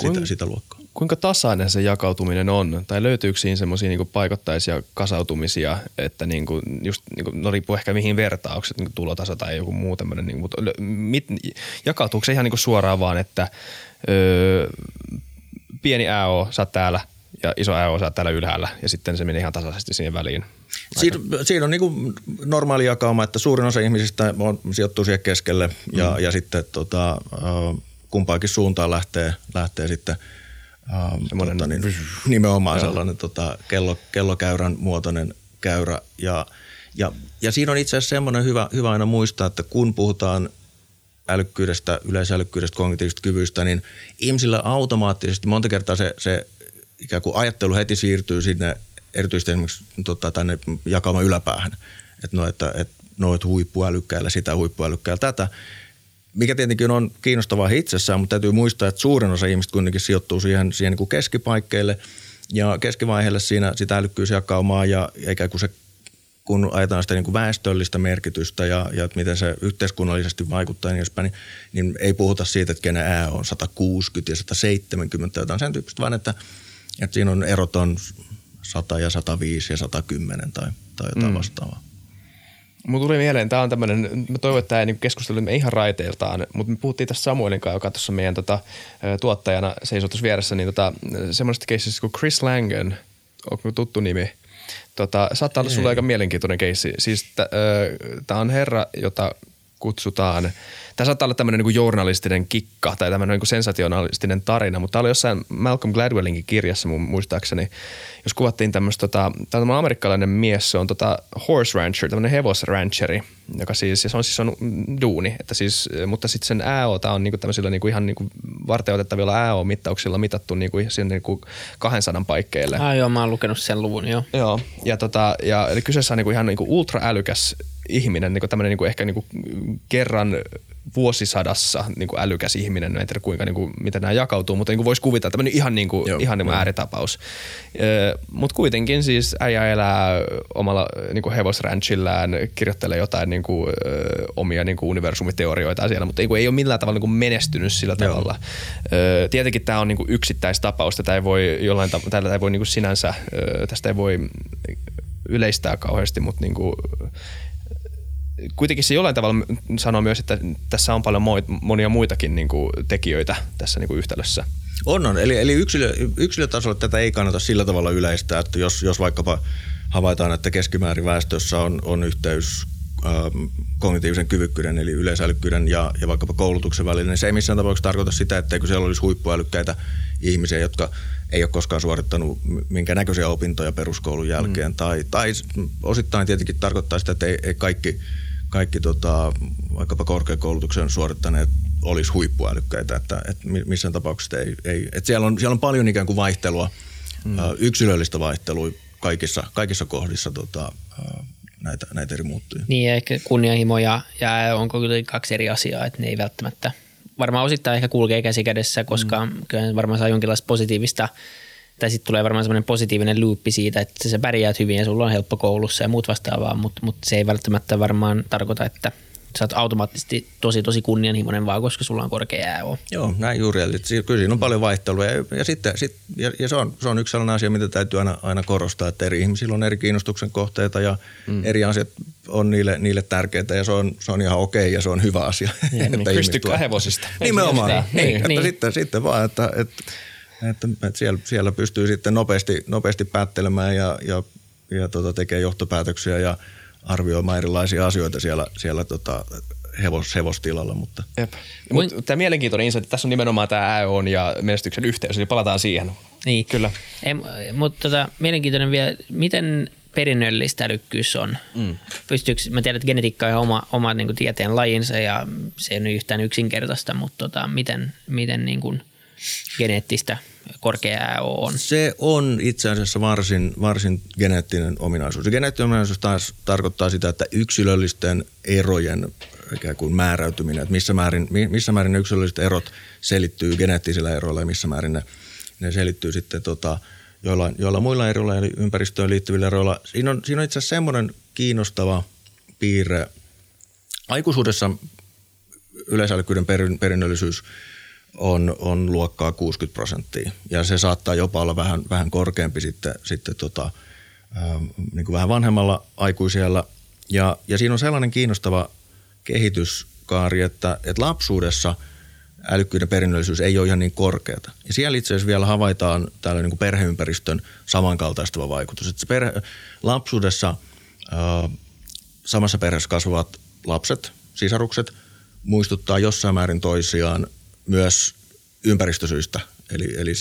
sitä, sitä luokkaa kuinka tasainen se jakautuminen on? Tai löytyykö siinä semmoisia niin paikottaisia kasautumisia, että niin kuin, just, niin kuin, no riippuu ehkä mihin vertaukset, niin tulotaso tai joku muu tämmöinen, niin, mutta mit, jakautuuko se ihan niin kuin suoraan vaan, että öö, pieni AO saat täällä ja iso AO saat täällä ylhäällä ja sitten se menee ihan tasaisesti siihen väliin? Siinä, siinä on niin normaali jakauma, että suurin osa ihmisistä on, sijoittuu siihen keskelle ja, mm. ja sitten tota, kumpaankin suuntaan lähtee, lähtee sitten – Ähm, tota, niin, nimenomaan sellainen tota, kello, kellokäyrän muotoinen käyrä. Ja, ja, ja siinä on itse asiassa semmoinen hyvä, hyvä aina muistaa, että kun puhutaan älykkyydestä, yleisälykkyydestä, kognitiivisesta kyvystä, niin ihmisillä automaattisesti monta kertaa se, se ikään kuin ajattelu heti siirtyy sinne erityisesti esimerkiksi tota, tänne jakauman yläpäähän. Että no, että, että no, että huippuälykkäillä sitä, huippuälykkäillä tätä mikä tietenkin on kiinnostavaa itsessään, mutta täytyy muistaa, että suurin osa ihmistä kuitenkin sijoittuu siihen, siihen niin kuin keskipaikkeille ja keskivaiheelle siinä sitä älykkyysjakaumaa ja eikä kun se kun ajetaan sitä niin kuin väestöllistä merkitystä ja, ja miten se yhteiskunnallisesti vaikuttaa niin edespäin, niin, niin ei puhuta siitä, että kenen ää on 160 ja 170 jotain sen tyyppistä, vaan että, että siinä on erot on 100 ja 105 ja 110 tai, tai jotain mm. vastaavaa. Mulla tuli mieleen, tämä on tämmöinen, mä toivon, että tämä ei niin keskustelu ihan raiteiltaan, mutta me puhuttiin tässä Samuelin kanssa, joka tuossa meidän tota, tuottajana seisoi tuossa vieressä, niin tota, semmoisesta keissistä kuin Chris Langen, onko tuttu nimi? Tota, saattaa olla sulla aika mielenkiintoinen keissi. Siis tämä on herra, jota kutsutaan – Tämä saattaa olla tämmöinen niin journalistinen kikka tai tämmöinen niin sensationalistinen tarina, mutta tämä oli jossain Malcolm Gladwellingin kirjassa mun muistaakseni, jos kuvattiin tämmöistä, tota, tämä amerikkalainen mies, se on tota horse rancher, tämmöinen hevosrancheri, joka siis, ja se on siis on duuni, että siis, mutta sitten sen AO, tämä on niinku tämmöisillä niinku ihan niinku varteutettavilla AO-mittauksilla mitattu niinku sinne niinku 200 paikkeille. Ah, joo, mä oon lukenut sen luvun, joo. Joo, ja, tota, ja eli kyseessä on niinku ihan niinku ultra-älykäs ihminen, niinku tämmöinen niinku ehkä niinku kerran vuosisadassa niin kuin älykäs ihminen, en tiedä kuinka, niin kuin, miten nämä jakautuu, mutta niin voisi kuvitella tämmöinen ihan, niin kuin, Joo, ihan niin kuin ääritapaus. Mutta kuitenkin siis äijä elää omalla niin kuin hevosranchillään, kirjoittelee jotain niin kuin, ö, omia niin kuin universumiteorioita siellä, mutta niin kuin, ei ole millään tavalla niin kuin menestynyt sillä Joo. tavalla. Ö, tietenkin tämä on niin kuin yksittäistapaus, tätä ei voi jollain tavalla, tätä ei voi niin kuin sinänsä, ö, tästä ei voi yleistää kauheasti, mutta niin kuin, kuitenkin se jollain tavalla sanoo myös, että tässä on paljon monia muitakin niin kuin, tekijöitä tässä niin kuin yhtälössä. On, on. Eli, eli yksilö, yksilötasolla tätä ei kannata sillä tavalla yleistää, että jos, jos vaikkapa havaitaan, että keskimäärin väestössä on, on yhteys ähm, kognitiivisen kyvykkyyden eli yleisälykkyyden ja, ja vaikkapa koulutuksen välillä, niin se ei missään tapauksessa tarkoita sitä, etteikö siellä olisi huippuälykkäitä ihmisiä, jotka ei ole koskaan suorittanut minkä näköisiä opintoja peruskoulun jälkeen. Mm. Tai, tai osittain tietenkin tarkoittaa sitä, että ei, ei kaikki, kaikki tota, vaikkapa korkeakoulutuksen suorittaneet olisi huippuälykkäitä, että, että missään tapauksessa ei, ei että siellä, on, siellä on paljon ikään kuin vaihtelua, mm. yksilöllistä vaihtelua kaikissa, kaikissa kohdissa tota, näitä, näitä eri muuttuja. Niin, ehkä kunnianhimo ja, ja onko kuitenkin kaksi eri asiaa, että ne ei välttämättä varmaan osittain ehkä kulkee käsi kädessä, koska mm. kyllä varmaan saa jonkinlaista positiivista tai sitten tulee varmaan semmoinen positiivinen loopi siitä, että sä pärjäät hyvin ja sulla on helppo koulussa ja muut vastaavaa, mutta, mutta se ei välttämättä varmaan tarkoita, että sä oot automaattisesti tosi tosi kunnianhimoinen vaan, koska sulla on korkea AO. Joo, näin juuri. Eli kyllä siinä on paljon vaihtelua ja, ja, sitten, sit, ja, ja se, on, se on yksi sellainen asia, mitä täytyy aina, aina korostaa, että eri ihmisillä on eri kiinnostuksen kohteita ja mm. eri asiat on niille, niille tärkeitä ja se on, se on ihan okei ja se on hyvä asia. Ja, niin, pystykää hevosista. Nimenomaan. Niin, niin, niin. niin. Sitten, sitten vaan, että, että, että, että siellä, siellä pystyy sitten nopeasti, nopeasti päättelemään ja, ja, ja tota, tekee johtopäätöksiä ja – arvioimaan erilaisia asioita siellä, siellä tota, hevos, hevostilalla. Mutta. Jep. Mut, tämä mielenkiintoinen insight, tässä on nimenomaan tämä AON ja menestyksen yhteys, eli palataan siihen. Niin. Kyllä. Mutta tota, mielenkiintoinen vielä, miten perinnöllistä älykkyys on? Mm. Pystyykö, mä tiedän, että genetiikka on oma, oma niin kuin tieteen lajinsa ja se ei ole yhtään yksinkertaista, mutta tota, miten, miten niin kuin geneettistä korkea on? Se on itse asiassa varsin, varsin geneettinen ominaisuus. Geneettinen ominaisuus taas tarkoittaa sitä, että yksilöllisten erojen ikään kuin määräytyminen, että missä määrin, missä määrin ne yksilölliset erot selittyy geneettisillä eroilla ja missä määrin ne, ne selittyy sitten tota, joilla, joilla muilla eroilla eli ympäristöön liittyvillä eroilla. Siinä on, siinä on itse asiassa semmoinen kiinnostava piirre. Aikuisuudessa yleisälykkyyden perinnöllisyys – on, on luokkaa 60 prosenttia ja se saattaa jopa olla vähän, vähän korkeampi sitten, sitten tota, ää, niin kuin vähän vanhemmalla aikuisella. Ja, ja siinä on sellainen kiinnostava kehityskaari, että, että lapsuudessa älykkyyden perinnöllisyys ei ole ihan niin korkeata. Ja siellä itse asiassa vielä havaitaan täällä niin kuin perheympäristön samankaltaistava vaikutus. Että se perhe, lapsuudessa ää, samassa perheessä kasvavat lapset, sisarukset, muistuttaa jossain määrin toisiaan myös ympäristösyistä. Eli, eli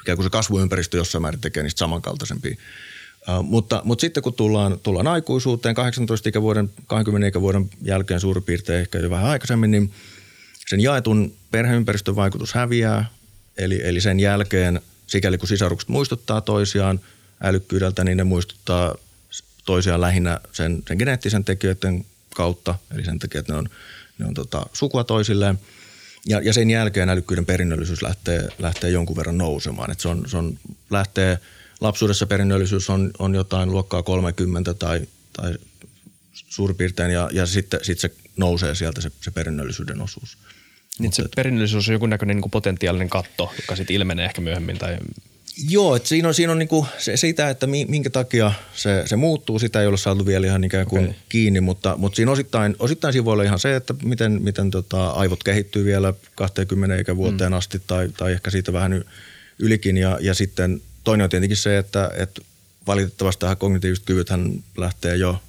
ikään kuin se kasvuympäristö jossain määrin tekee niistä samankaltaisempia. Uh, mutta, mutta sitten kun tullaan, tullaan aikuisuuteen 18 ikävuoden, 20 ikävuoden jälkeen suurin piirtein ehkä jo vähän aikaisemmin, niin sen jaetun perheympäristön vaikutus häviää. Eli, eli sen jälkeen, sikäli kun sisarukset muistuttaa toisiaan älykkyydeltä, niin ne muistuttaa toisiaan lähinnä sen, sen geneettisen tekijöiden kautta, eli sen takia, että ne on, ne on tota, sukua toisilleen – ja, ja sen jälkeen älykkyyden perinnöllisyys lähtee, lähtee jonkun verran nousemaan. Et se on, se on, lähtee, lapsuudessa perinnöllisyys on, on jotain luokkaa 30 tai, tai suurin piirtein ja, ja sitten sit se nousee sieltä se, se perinnöllisyyden osuus. Niin se perinnöllisyys on jonkunnäköinen niin potentiaalinen katto, joka sitten ilmenee ehkä myöhemmin tai Joo, että siinä on, siinä on niinku se, sitä, että minkä takia se, se muuttuu, sitä ei ole saatu vielä ihan ikään kuin okay. kiinni, mutta, mutta siinä osittain, osittain siinä voi olla ihan se, että miten, miten tota, aivot kehittyy vielä 20 ikävuoteen mm. asti tai, tai ehkä siitä vähän ylikin ja, ja sitten toinen on tietenkin se, että, että valitettavasti tähän kognitiiviset kyvythän lähtee jo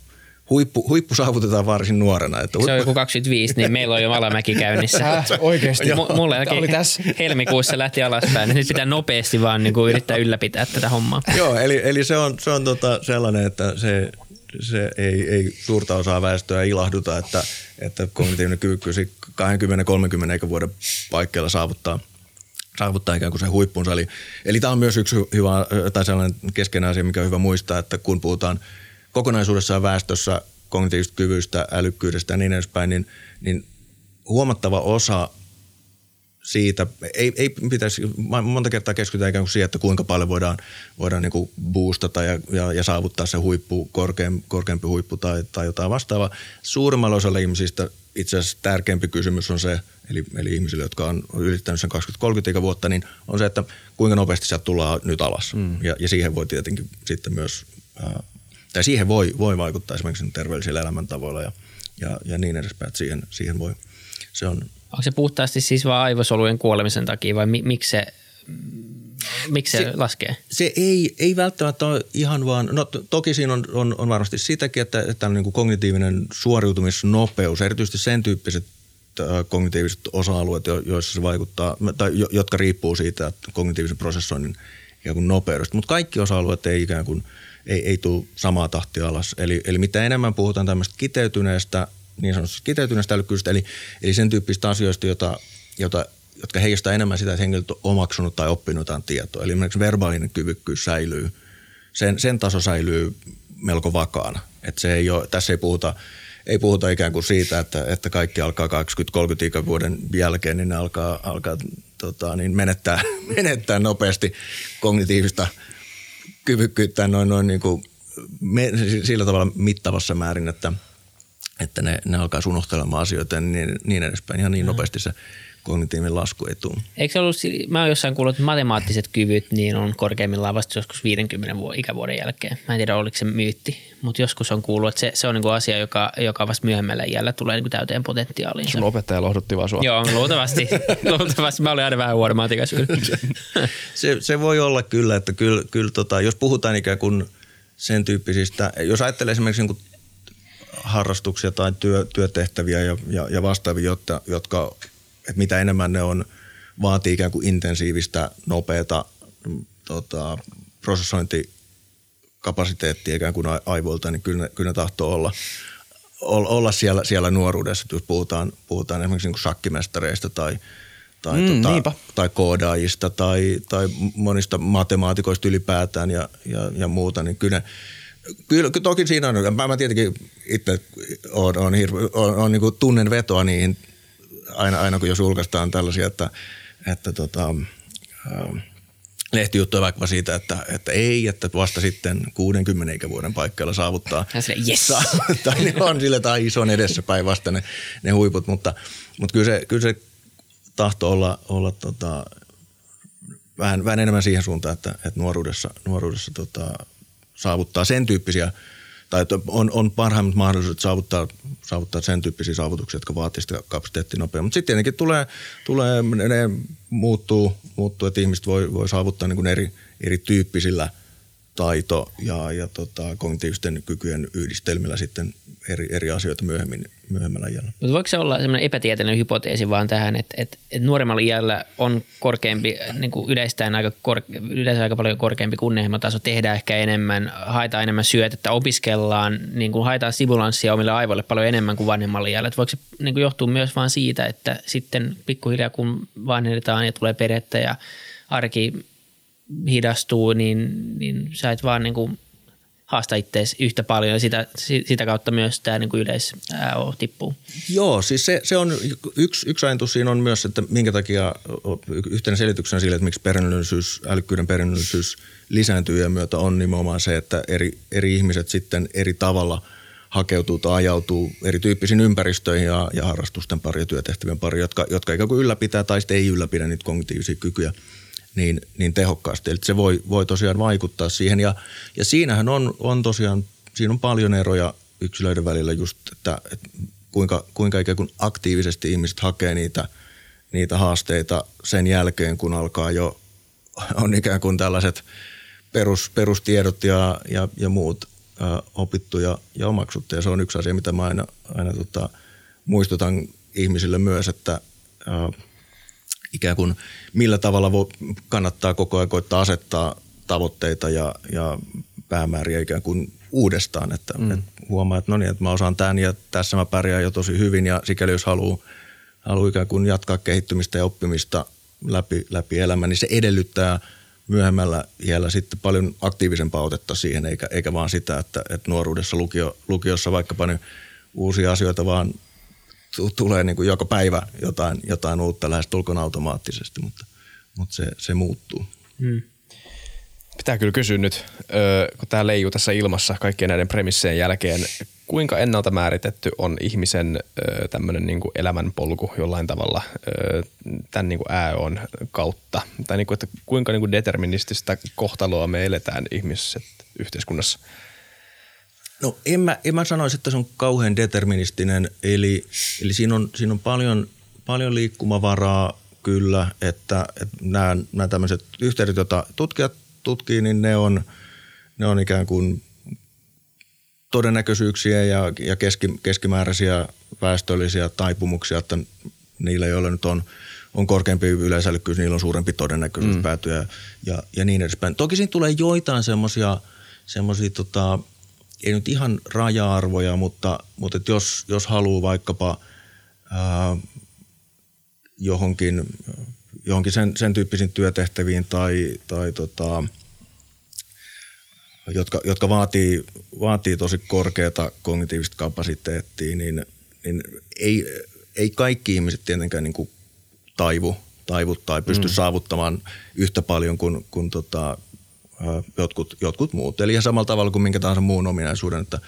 huippu, huippu saavutetaan varsin nuorena. Että huippu... Se on joku 25, niin meillä on jo alamäki käynnissä. Äh, oikeasti? M- mulle oli tässä. helmikuussa lähti alaspäin. Nyt pitää nopeasti vaan niin kuin yrittää ylläpitää tätä hommaa. Joo, eli, eli se on, se on tota sellainen, että se, se ei, ei suurta osaa väestöä ilahduta, että, että kognitiivinen kyvykkyys 20-30 vuoden paikkeilla saavuttaa – saavuttaa ikään kuin se huippunsa. Eli, eli tämä on myös yksi hyvä tai sellainen keskeinen asia, mikä on hyvä muistaa, että kun puhutaan – kokonaisuudessaan väestössä kognitiivisesta kyvystä, älykkyydestä ja niin edespäin, niin, niin huomattava osa siitä, ei, ei pitäisi, monta kertaa keskitytään ikään kuin siihen, että kuinka paljon voidaan, voidaan niin kuin boostata ja, ja, ja, saavuttaa se huippu, korkeampi, korkeampi huippu tai, tai jotain vastaavaa. Suurimmalla osalla ihmisistä itse asiassa tärkeämpi kysymys on se, eli, eli ihmisille, jotka on ylittänyt sen 20-30 ikävuotta, niin on se, että kuinka nopeasti sieltä tullaan nyt alas. Mm. Ja, ja siihen voi tietenkin sitten myös äh, tai siihen voi, voi vaikuttaa esimerkiksi terveellisillä elämäntavoilla ja, ja, ja niin edespäin, että siihen, siihen voi, se on. Onko se puhtaasti siis vain aivosolujen kuolemisen takia vai mi, miksi se, miksi se, se laskee? Se ei, ei välttämättä ole ihan vaan, no toki siinä on, on, on varmasti sitäkin, että, että niin kuin kognitiivinen suoriutumisnopeus, erityisesti sen tyyppiset kognitiiviset osa-alueet, joissa se vaikuttaa, tai jotka riippuu siitä, että kognitiivisen prosessoinnin ikään kuin nopeudesta. Mutta kaikki osa-alueet ei ikään kuin, ei, ei tule samaa tahtia alas. Eli, eli mitä enemmän puhutaan tämmöistä kiteytyneestä, niin sanotusta kiteytyneestä älykkyydestä, eli, eli sen tyyppistä asioista, jota, jota, jotka heijastaa enemmän sitä, että henkilöt on omaksunut tai oppinut jotain tietoa. Eli esimerkiksi verbaalinen kyvykkyys säilyy, sen, sen taso säilyy melko vakaana. Että se ei ole, tässä ei puhuta – ei puhuta ikään kuin siitä, että, että kaikki alkaa 20-30 ikävuoden jälkeen, niin ne alkaa, alkaa tota, niin menettää, menettää nopeasti kognitiivista kyvykkyyttä noin, noin niin kuin me, sillä tavalla mittavassa määrin, että, että ne, ne alkaa unohtelemaan asioita ja niin, niin edespäin. Ihan niin nopeasti se kognitiivinen lasku ei tule. Eikö ollut, mä oon jossain kuullut, että matemaattiset kyvyt niin on korkeimmillaan vasta joskus 50 vuoden, ikävuoden jälkeen. Mä en tiedä, oliko se myytti, mutta joskus on kuullut, että se, se on niin asia, joka, joka vasta myöhemmällä iällä tulee niin täyteen potentiaaliin. Sun opettaja lohdutti vaan sua. Joo, luultavasti. luultavasti. Mä olin aina vähän huono se, se, voi olla kyllä, että kyllä, kyllä tota, jos puhutaan ikään kuin sen tyyppisistä, jos ajattelee esimerkiksi niin harrastuksia tai työ, työtehtäviä ja, ja, ja vastaavia, jotka, jotka että mitä enemmän ne on, vaatii ikään kuin intensiivistä, nopeata mm, tota, prosessointikapasiteettia ikään kuin aivoilta, niin kyllä ne, kyllä ne tahtoo olla, olla siellä, siellä nuoruudessa, jos puhutaan, puhutaan esimerkiksi niin shakkimestareista tai, tai, mm, tota, tai koodaajista tai, tai monista matemaatikoista ylipäätään ja, ja, ja muuta, niin kyllä, kyllä toki siinä on, mä, mä tietenkin itse on, on, on, on, on niin tunnen vetoa niihin aina, aina kun jos julkaistaan tällaisia, että, että tota, äh, lehtijuttuja vaikka siitä, että, että ei, että vasta sitten 60 ikävuoden paikkeilla saavuttaa. yes. saavuttaa niin on sille tai ison edessäpäin vasta ne, ne huiput, mutta, mutta kyllä, se, kyllä se tahto olla, olla tota, vähän, vähän enemmän siihen suuntaan, että, että nuoruudessa, nuoruudessa tota, saavuttaa sen tyyppisiä – tai on, on parhaimmat mahdollisuudet saavuttaa, saavuttaa sen tyyppisiä saavutuksia, jotka vaatii sitä kapasiteettia nopeammin. Mutta sitten tietenkin tulee, tulee, ne muuttuu, muuttuu, että ihmiset voi, voi saavuttaa niin kuin eri, erityyppisillä taito- ja, ja tota, kognitiivisten kykyjen yhdistelmillä sitten eri, eri asioita myöhemmin, myöhemmällä iällä. Mutta voiko se olla sellainen epätieteellinen hypoteesi vaan tähän, että, että, että nuoremmalla iällä on korkeampi, niin kuin yleistään aika, kor, yleensä aika paljon korkeampi kunnianhimotaso, tehdään ehkä enemmän, haetaan enemmän syötettä, opiskellaan, niin kuin haetaan stimulanssia omille aivoille paljon enemmän kuin vanhemmalla iällä. Että voiko se niin kuin myös vain siitä, että sitten pikkuhiljaa kun vanhennetaan ja tulee perhettä ja arki hidastuu, niin, niin sä et vaan niin kuin haasta itseäsi yhtä paljon ja sitä, sitä kautta myös tämä niin yleis tippuu. Joo, siis se, se on yksi, yksi ajatus siinä on myös, että minkä takia yhtenä selityksenä sille, että miksi perinnöllisyys, älykkyyden perinnöllisyys lisääntyy ja myötä on nimenomaan se, että eri, eri ihmiset sitten eri tavalla hakeutuu tai ajautuu erityyppisiin ympäristöihin ja, ja harrastusten pari ja työtehtävien pari, jotka, jotka ikään kuin ylläpitää tai sitten ei ylläpidä niitä kognitiivisia kykyjä – niin, niin tehokkaasti. Eli se voi, voi tosiaan vaikuttaa siihen. Ja, ja siinähän on, on tosiaan, siinä on paljon eroja yksilöiden välillä just, että, että kuinka, kuinka ikään kuin aktiivisesti ihmiset hakee niitä, niitä haasteita sen jälkeen, kun alkaa jo, on ikään kuin tällaiset perus, perustiedot ja, ja, ja muut ä, opittu ja, ja omaksuttu. Ja se on yksi asia, mitä mä aina, aina tota, muistutan ihmisille myös, että ä, ikään kuin millä tavalla voi, kannattaa koko ajan koittaa asettaa tavoitteita ja, ja päämääriä ikään kuin uudestaan, että mm. et huomaa, että no niin, että mä osaan tämän ja tässä mä pärjään jo tosi hyvin ja sikäli jos haluaa, haluaa ikään kuin jatkaa kehittymistä ja oppimista läpi, läpi elämän, niin se edellyttää myöhemmällä iällä sitten paljon aktiivisempaa otetta siihen, eikä, eikä vaan sitä, että, että nuoruudessa lukio, lukiossa vaikkapa niin uusia asioita vaan tulee niin kuin joka päivä jotain, jotain uutta lähes tulkoon automaattisesti, mutta, mutta se, se muuttuu. Hmm. Pitää kyllä kysyä nyt, kun tämä leijuu tässä ilmassa kaikkien näiden premissien jälkeen, kuinka ennalta määritetty on ihmisen tämmöinen niin elämänpolku jollain tavalla tämän niin ääon kautta? Tai niin kuin, että kuinka niin kuin determinististä kohtaloa me eletään ihmiset yhteiskunnassa? No en mä, en mä sanoisi, että se on kauhean deterministinen, eli, eli siinä, on, siinä on paljon, paljon liikkumavaraa kyllä, että, että nämä, nämä tämmöiset yhteydet, joita tutkijat tutkii, niin ne on, ne on ikään kuin todennäköisyyksiä ja, ja keski, keskimääräisiä väestöllisiä taipumuksia, että niillä, joilla nyt on, on korkeampi yleisälykkyys, niillä on suurempi todennäköisyys mm. päätyä ja, ja, niin edespäin. Toki siinä tulee joitain semmoisia semmoisia tota, ei nyt ihan raja-arvoja, mutta, mutta että jos, jos haluaa vaikkapa ää, johonkin, johonkin sen, sen tyyppisiin työtehtäviin tai, tai tota, jotka, jotka vaatii, vaatii tosi korkeata kognitiivista kapasiteettia, niin, niin ei, ei kaikki ihmiset tietenkään niin kuin taivu, taivu tai pysty mm. saavuttamaan yhtä paljon kuin, kuin tota, jotkut, jotkut muut. Eli ihan samalla tavalla kuin minkä tahansa muun ominaisuuden, että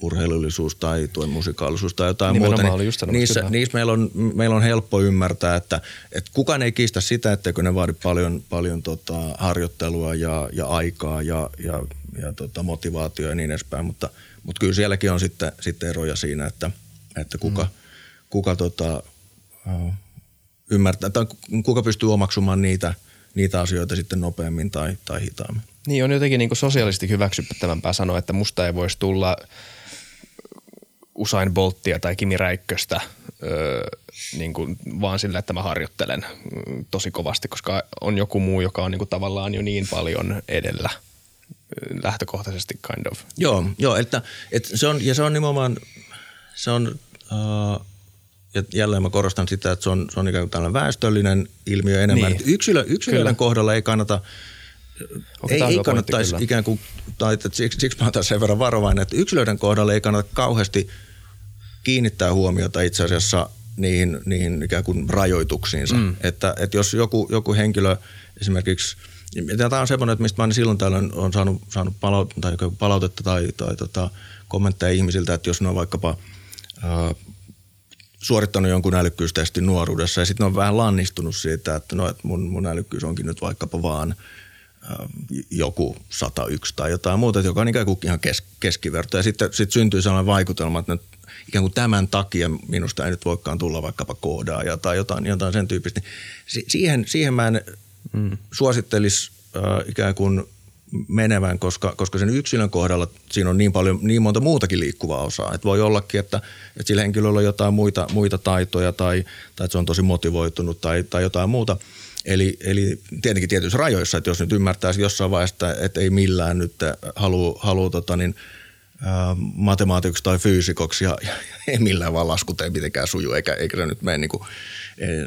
urheilullisuus tai tuen musikaalisuus tai jotain Nimenomaan muuta. Niin just niissä, niissä meillä, on, meillä on helppo ymmärtää, että, että kukaan ei kiistä sitä, etteikö ne vaadi paljon, paljon tota harjoittelua ja, ja aikaa ja, ja, ja tota motivaatioa ja niin edespäin, mutta, mutta kyllä sielläkin on sitten, sitten eroja siinä, että, että kuka, mm. kuka tota, ymmärtää tai kuka pystyy omaksumaan niitä – niitä asioita sitten nopeammin tai, tai hitaammin. Niin on jotenkin niin sosiaalisesti hyväksyttävämpää sanoa, että musta ei voisi tulla Usain Bolttia tai Kimi Räikköstä öö, niin kuin vaan sillä, että mä harjoittelen tosi kovasti, koska on joku muu, joka on niin kuin tavallaan jo niin paljon edellä lähtökohtaisesti kind of. Joo, joo että, että se on, ja se on nimenomaan, se on, uh, ja jälleen mä korostan sitä, että se on, se on ikään kuin tällainen väestöllinen ilmiö enemmän. Niin. Yksilö, yksilöiden kyllä. kohdalla ei kannata, ei, ei kannattaisi pointti, ikään kuin, tai että siksi, siksi mä oon sen verran varovainen, että yksilöiden kohdalla ei kannata kauheasti kiinnittää huomiota itse asiassa niihin, niihin ikään kuin rajoituksiinsa. Mm. Että, että jos joku, joku henkilö esimerkiksi, ja tämä on semmoinen, että mistä mä silloin tällöin on saanut, saanut palautetta tai, palautetta tai, tai tota, kommentteja ihmisiltä, että jos ne on vaikkapa suorittanut jonkun älykkyystestin nuoruudessa ja sitten on vähän lannistunut siitä, että no, että mun, mun älykkyys onkin nyt vaikkapa vaan äh, joku 101 tai jotain muuta, joka on ikään kuin ihan kes, keskiverto. Ja sitten sit syntyy sellainen vaikutelma, että ikään kuin tämän takia minusta ei nyt voikaan tulla vaikkapa koodaaja tai jotain, jotain sen tyyppistä. Si- siihen, siihen mä en mm. suosittelisi äh, ikään kuin menevän, koska, koska sen yksilön kohdalla siinä on niin paljon, niin monta muutakin liikkuvaa osaa. Että voi ollakin, että, että sillä henkilöllä on jotain muita, muita taitoja tai, tai että se on tosi motivoitunut tai, tai jotain muuta. Eli, eli tietenkin tietyissä rajoissa, että jos nyt ymmärtäisi jossain vaiheessa, että ei millään nyt halua, halua tota niin, matemaatikoksi tai fyysikoksi ja, ja ei millään vaan laskut ei mitenkään suju, eikä, eikä se nyt mene niin kuin,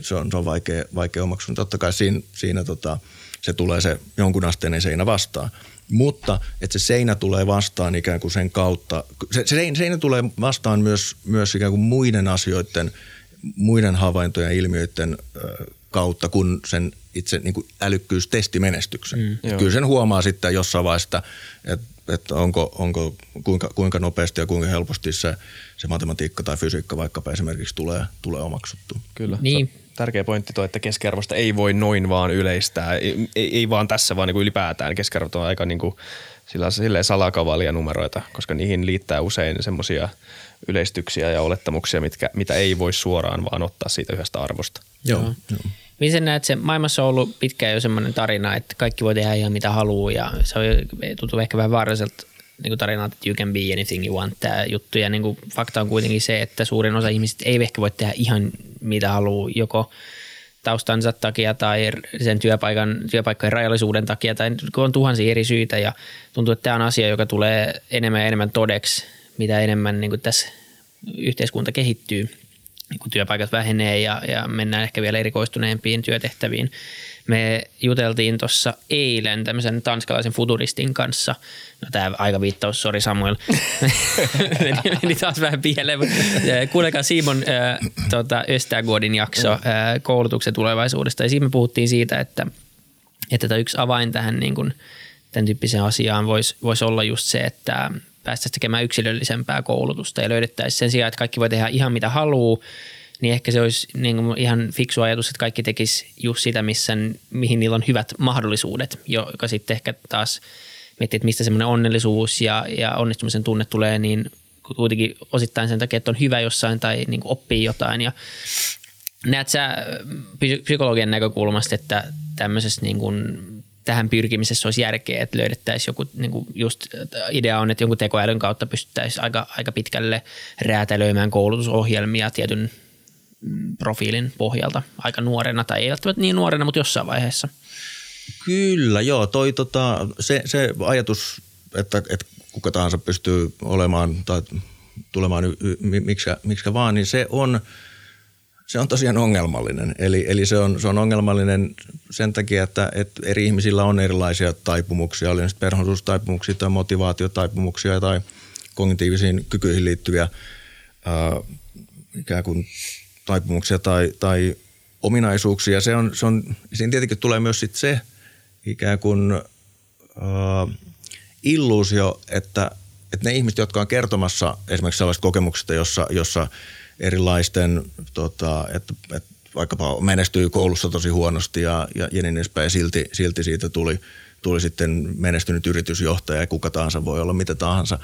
se on, se on vaikea, vaikea omaksua. Totta kai siinä, siinä tota, – se tulee se jonkun asteinen seinä vastaan. Mutta että se seinä tulee vastaan ikään kuin sen kautta, se, se seinä tulee vastaan myös, myös ikään kuin muiden asioiden, muiden havaintojen ja ilmiöiden kautta kuin sen itse niin kuin älykkyystestimenestyksen. Mm, Kyllä sen huomaa sitten jossain vaiheessa, että, että onko, onko, kuinka, kuinka nopeasti ja kuinka helposti se, se matematiikka tai fysiikka vaikkapa esimerkiksi tulee, tulee omaksuttu. Kyllä. Niin tärkeä pointti tuo, että keskiarvosta ei voi noin vaan yleistää. Ei, ei, ei vaan tässä, vaan niin kuin ylipäätään. Keskiarvot on aika niin kuin, sillä, silleen salakavalia numeroita, koska niihin liittää usein semmoisia yleistyksiä ja olettamuksia, mitkä, mitä ei voi suoraan vaan ottaa siitä yhdestä arvosta. Joo. Joo. Miten näet se, maailmassa on ollut pitkään jo semmoinen tarina, että kaikki voi tehdä ihan mitä haluaa ja se on, tuntuu ehkä vähän vaaralliselta niin kuin tarinaa, että you can be anything you want tämä juttu. Ja niin kuin fakta on kuitenkin se, että suurin osa ihmisistä ei ehkä voi tehdä ihan mitä haluaa, joko taustansa takia tai sen työpaikan, työpaikkojen rajallisuuden takia tai on tuhansia eri syitä ja tuntuu, että tämä on asia, joka tulee enemmän ja enemmän todeksi, mitä enemmän niin kuin tässä yhteiskunta kehittyy, kun työpaikat vähenee ja, ja mennään ehkä vielä erikoistuneempiin työtehtäviin. Me juteltiin tuossa eilen tämmöisen tanskalaisen futuristin kanssa. No tämä aika viittaus, sori Samuel. meni, meni taas vähän pieleen. Kuulekaa Simon äh, tota, Östergodin jakso äh, koulutuksen tulevaisuudesta. Ja siinä me puhuttiin siitä, että, että tämä yksi avain tähän niin kuin, tämän tyyppiseen asiaan voisi vois olla just se, että päästäisiin tekemään yksilöllisempää koulutusta ja löydettäisiin sen sijaan, että kaikki voi tehdä ihan mitä haluaa, niin ehkä se olisi niin kuin ihan fiksu ajatus, että kaikki tekisi just sitä, missä, mihin niillä on hyvät mahdollisuudet, joka sitten ehkä taas miettii, että mistä semmoinen onnellisuus ja, ja onnistumisen tunne tulee, niin kuitenkin osittain sen takia, että on hyvä jossain tai niin kuin oppii jotain. Ja näet sä psykologian näkökulmasta, että tämmöisessä niin kuin tähän pyrkimisessä olisi järkeä, että löydettäisiin joku, niin kuin just idea on, että jonkun tekoälyn kautta pystyttäisiin aika, aika pitkälle räätälöimään koulutusohjelmia tietyn profiilin pohjalta aika nuorena, tai ei välttämättä niin nuorena, mutta jossain vaiheessa. Kyllä, joo. Toi, tota, se, se ajatus, että, että kuka tahansa pystyy olemaan tai tulemaan y, y, miksi, miksi vaan, niin se on, se on tosiaan ongelmallinen. Eli, eli se, on, se on ongelmallinen sen takia, että, että eri ihmisillä on erilaisia taipumuksia, oli sitten perhonsuustaipumuksia tai motivaatiotaipumuksia tai kognitiivisiin kykyihin liittyviä ää, ikään kuin taipumuksia tai, tai ominaisuuksia. Se on, se on, siinä tietenkin tulee myös sit se ikään kuin äh, illuusio, että, että ne ihmiset, jotka on kertomassa esimerkiksi sellaisista kokemuksista, jossa, jossa erilaisten, tota, että, että vaikkapa menestyy koulussa tosi huonosti ja, ja, ja niin edespäin, silti, silti siitä tuli, tuli sitten menestynyt yritysjohtaja ja kuka tahansa voi olla mitä tahansa.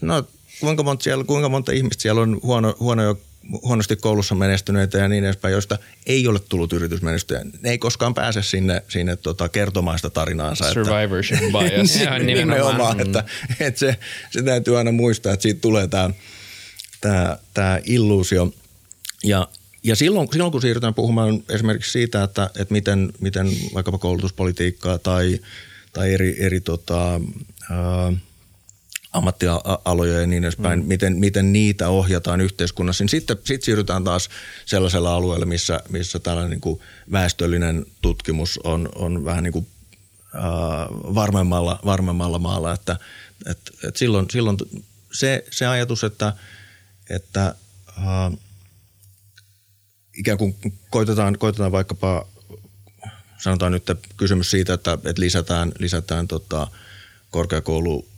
No, kuinka monta, siellä, kuinka monta ihmistä siellä on huono, huonoja huonosti koulussa menestyneitä ja niin edespäin, joista ei ole tullut yritysmenestyjä. Ne ei koskaan pääse sinne, sinne tota, kertomaan sitä tarinaansa. Survivorship että, bias. niin, nimenomaan, että, että se, se täytyy aina muistaa, että siitä tulee tämä, tämä, tämä illuusio. Ja, ja silloin, silloin, kun siirrytään puhumaan esimerkiksi siitä, että, että miten, miten vaikkapa koulutuspolitiikkaa tai, tai eri, eri tota, ää, ammattialoja ja niin edespäin, mm. miten, miten niitä ohjataan yhteiskunnassa, niin sitten sit siirrytään taas sellaisella alueella, missä, missä tällainen niin kuin väestöllinen tutkimus on, on vähän niin kuin, äh, varmemmalla, varmemmalla maalla, että et, et silloin, silloin se, se ajatus, että, että äh, ikään kuin koitetaan, koitetaan vaikkapa, sanotaan nyt kysymys siitä, että, että lisätään, lisätään tota, korkeakoulu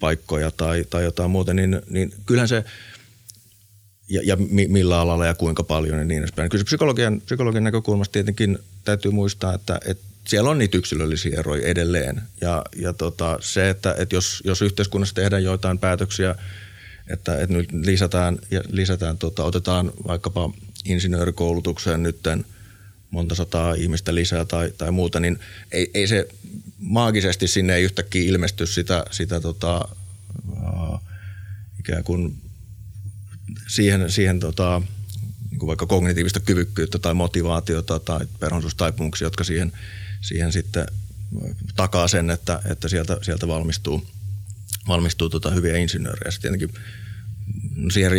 paikkoja tai, tai jotain muuta, niin, niin kyllähän se, ja, ja millä alalla ja kuinka paljon ja niin edespäin. Kyllä psykologian, psykologian näkökulmasta tietenkin täytyy muistaa, että, että siellä on niitä yksilöllisiä eroja edelleen. Ja, ja tota, se, että, että jos, jos yhteiskunnassa tehdään joitain päätöksiä, että, että nyt lisätään, lisätään tota, otetaan vaikkapa insinöörikoulutukseen nytten monta sataa ihmistä lisää tai, tai muuta, niin ei, ei se maagisesti sinne ei yhtäkkiä ilmesty sitä, sitä tota, uh, ikään kuin siihen, siihen tota, niin kuin vaikka kognitiivista kyvykkyyttä tai motivaatiota tai perhonsuustaipumuksia, jotka siihen, siihen sitten takaa sen, että, että sieltä, sieltä valmistuu, valmistuu tota hyviä insinöörejä. Sitten tietenkin siihen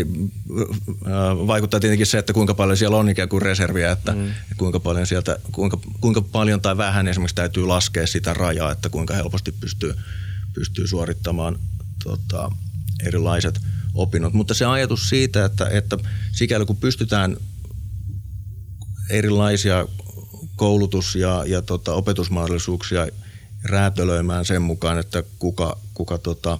vaikuttaa tietenkin se, että kuinka paljon siellä on ikään kuin reserviä, että mm. kuinka paljon sieltä, kuinka, kuinka paljon tai vähän esimerkiksi täytyy laskea sitä rajaa, että kuinka helposti pystyy, pystyy suorittamaan tota, erilaiset opinnot. Mutta se ajatus siitä, että, että sikäli kun pystytään erilaisia koulutus- ja, ja tota, opetusmahdollisuuksia räätälöimään sen mukaan, että kuka, kuka tota,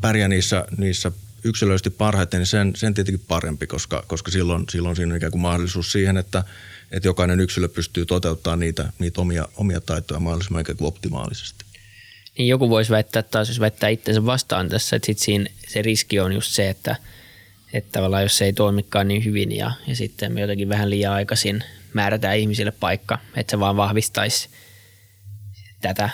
pärjää niissä, niissä yksilöllisesti parhaiten, niin sen, sen tietenkin parempi, koska, koska silloin, silloin siinä on ikään kuin mahdollisuus siihen, että, että jokainen yksilö pystyy toteuttamaan niitä, niitä omia, omia taitoja mahdollisimman ikään kuin optimaalisesti. Niin joku voisi väittää taas, jos väittää itsensä vastaan tässä, että sit siinä se riski on just se, että, että tavallaan jos se ei toimikaan niin hyvin ja, ja sitten me jotenkin vähän liian aikaisin määrätään ihmisille paikka, että se vaan vahvistaisi tätä